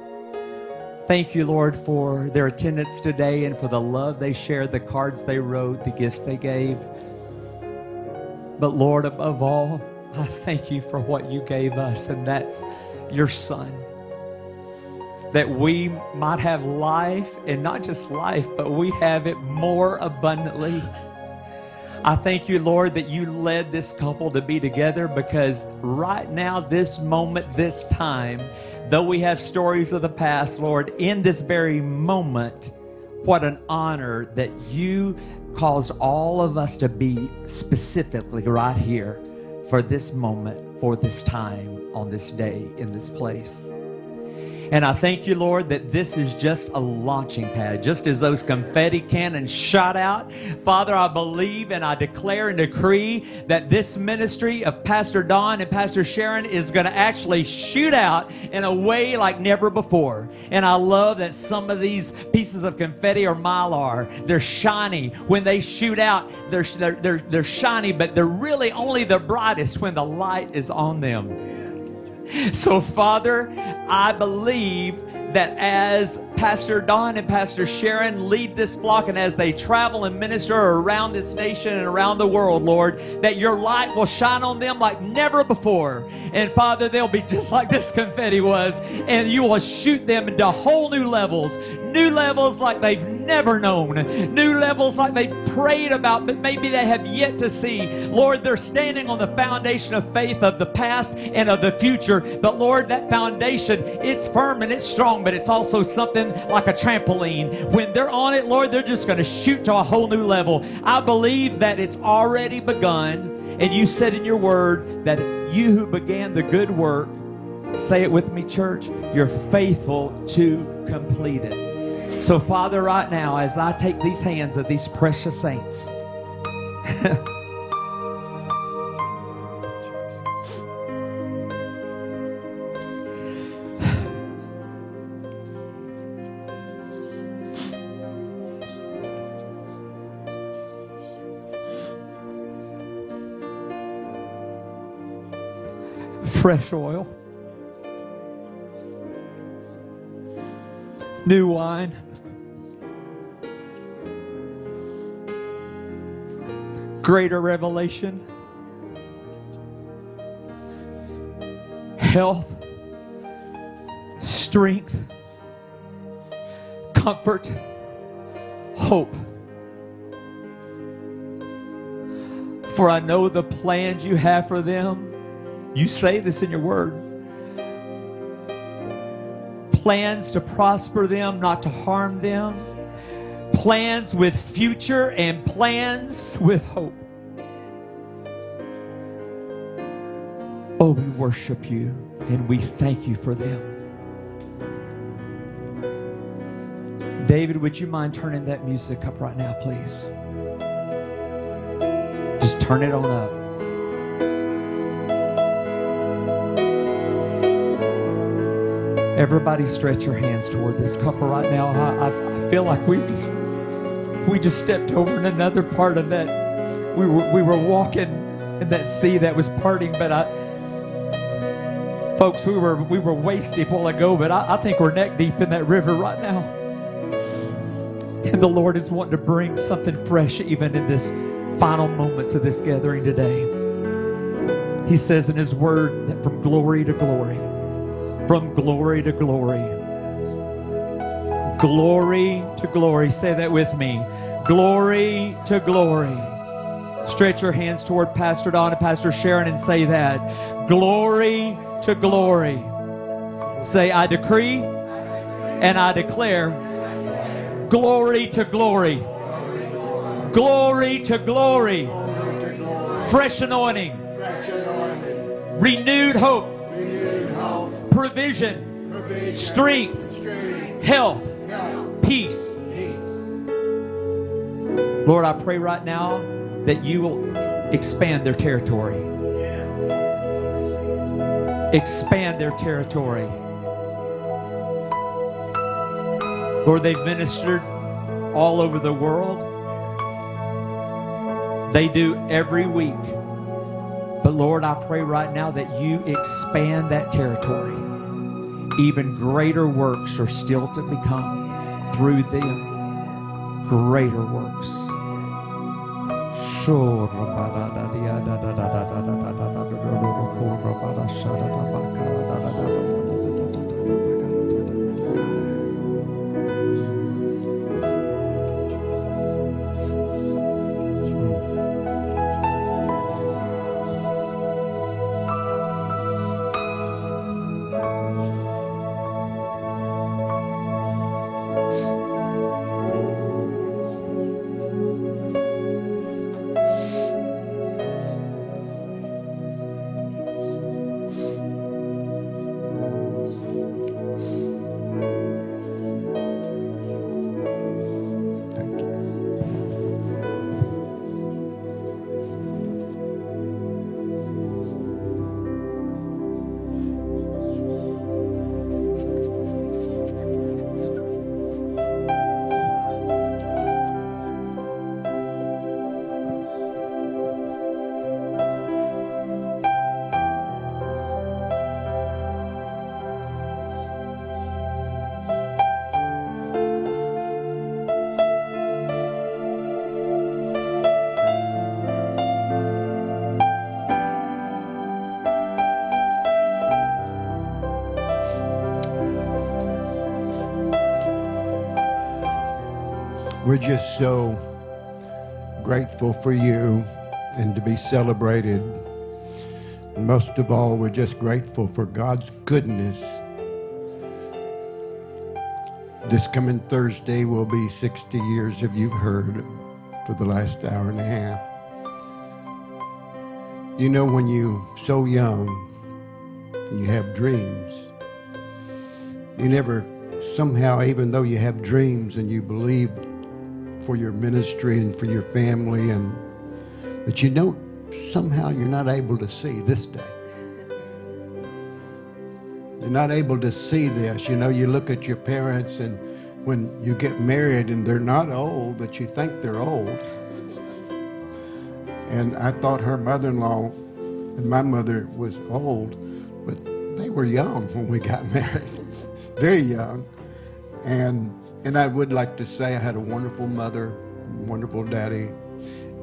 Thank you, Lord, for their attendance today and for the love they shared, the cards they wrote, the gifts they gave. But Lord, above all, I thank you for what you gave us, and that's your Son. That we might have life, and not just life, but we have it more abundantly. I thank you, Lord, that you led this couple to be together because right now, this moment, this time, though we have stories of the past, Lord, in this very moment, what an honor that you caused all of us to be specifically right here for this moment, for this time, on this day, in this place. And I thank you, Lord, that this is just a launching pad. Just as those confetti cannons shot out, Father, I believe and I declare and decree that this ministry of Pastor Don and Pastor Sharon is going to actually shoot out in a way like never before. And I love that some of these pieces of confetti are mylar. They're shiny. When they shoot out, they're, they're, they're, they're shiny, but they're really only the brightest when the light is on them. So, Father, I believe that as Pastor Don and Pastor Sharon lead this flock and as they travel and minister around this nation and around the world, Lord, that your light will shine on them like never before. And Father, they'll be just like this confetti was, and you will shoot them into whole new levels, new levels like they've never known, new levels like they've prayed about, but maybe they have yet to see. Lord, they're standing on the foundation of faith of the past and of the future. But Lord, that foundation, it's firm and it's strong, but it's also something like a trampoline. When they're on it, Lord, they're just going to shoot to a whole new level. I believe that it's already begun. And you said in your word that you who began the good work, say it with me, church, you're faithful to complete it. So, Father, right now, as I take these hands of these precious saints, fresh oil, new wine, greater revelation, health, strength, comfort, hope. For I know the plans you have for them. You say this in your word. Plans to prosper them, not to harm them. Plans with future and plans with hope. Oh, we worship you and we thank you for them. David, would you mind turning that music up right now, please? Just turn it on up. Everybody stretch your hands toward this couple right now. I, I, I feel like we've just we just stepped over in another part of that. We were we were walking in that sea that was parting, but I folks, we were we were waist deep while ago, but I, I think we're neck deep in that river right now. And the Lord is wanting to bring something fresh even in this final moments of this gathering today. He says in his word that from glory to glory from glory to glory. Glory to glory. Say that with me. Glory to glory. Stretch your hands toward Pastor Don and Pastor Sharon and say that. Glory to glory. Say, I decree and I declare glory to glory. Glory to glory. Fresh anointing. Renewed hope provision, strength, health, peace. Lord, I pray right now that you will expand their territory. Expand their territory. Lord, they've ministered all over the world. They do every week. But Lord, I pray right now that you expand that territory even greater works are still to become through them. Greater works. Just so grateful for you and to be celebrated. Most of all, we're just grateful for God's goodness. This coming Thursday will be 60 years of you've heard for the last hour and a half. You know, when you're so young and you have dreams, you never somehow, even though you have dreams and you believe for your ministry and for your family, and but you don't somehow you're not able to see this day. You're not able to see this. You know, you look at your parents and when you get married and they're not old, but you think they're old. And I thought her mother-in-law and my mother was old, but they were young when we got married, very young. And and I would like to say I had a wonderful mother, wonderful daddy,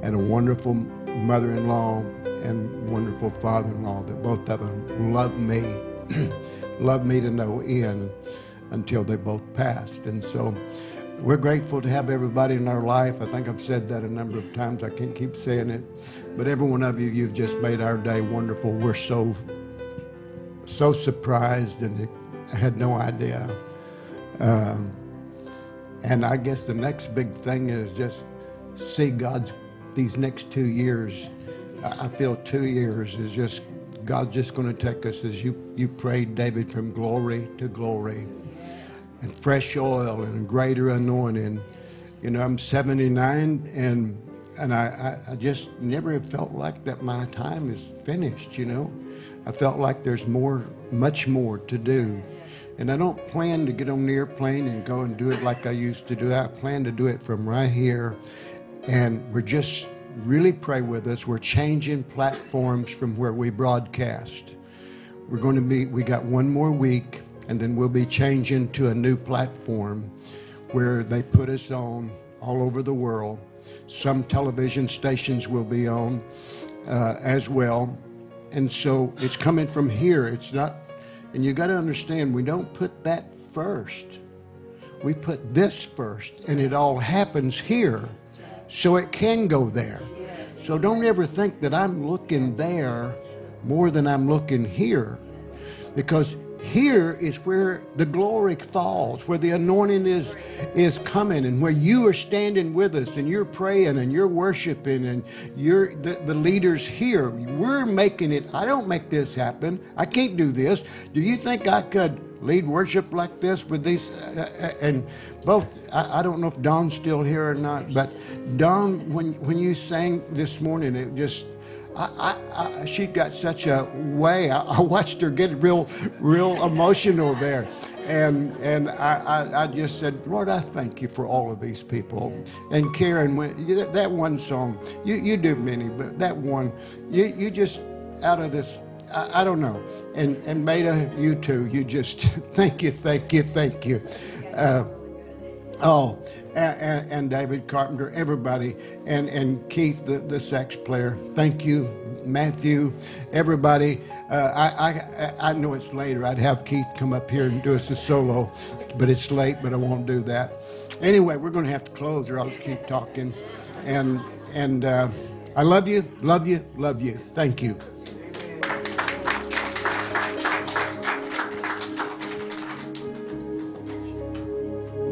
and a wonderful mother-in-law and wonderful father-in-law that both of them loved me, loved me to no end until they both passed. And so we're grateful to have everybody in our life. I think I've said that a number of times. I can't keep saying it. But every one of you, you've just made our day wonderful. We're so, so surprised and had no idea. Um, and I guess the next big thing is just see God's, these next two years. I feel two years is just, God's just going to take us as you, you prayed, David, from glory to glory and fresh oil and greater anointing. You know, I'm 79 and and I, I, I just never felt like that my time is finished, you know. I felt like there's more, much more to do. And I don't plan to get on the airplane and go and do it like I used to do. I plan to do it from right here. And we're just really pray with us. We're changing platforms from where we broadcast. We're going to be, we got one more week, and then we'll be changing to a new platform where they put us on all over the world. Some television stations will be on uh, as well. And so it's coming from here. It's not, and you got to understand, we don't put that first. We put this first, and it all happens here. So it can go there. So don't ever think that I'm looking there more than I'm looking here. Because here is where the glory falls, where the anointing is is coming, and where you are standing with us, and you're praying, and you're worshiping, and you're the, the leaders here. We're making it. I don't make this happen. I can't do this. Do you think I could lead worship like this with these? Uh, uh, and both, I, I don't know if Dawn's still here or not, but Dawn, when when you sang this morning, it just I, I, I, she got such a way. I, I, watched her get real, real emotional there, and and I, I, just said, Lord, I thank you for all of these people. And Karen, when, that one song, you you do many, but that one, you you just out of this. I, don't know, and and Maida, you too. You just thank you, thank you, thank you. Uh, oh, and, and, David Carpenter, everybody, and, and Keith, the, the sax player. Thank you, Matthew, everybody. Uh, I, I, I know it's later. I'd have Keith come up here and do us a solo, but it's late, but I won't do that. Anyway, we're going to have to close or I'll keep talking. And, and uh, I love you, love you, love you. Thank you.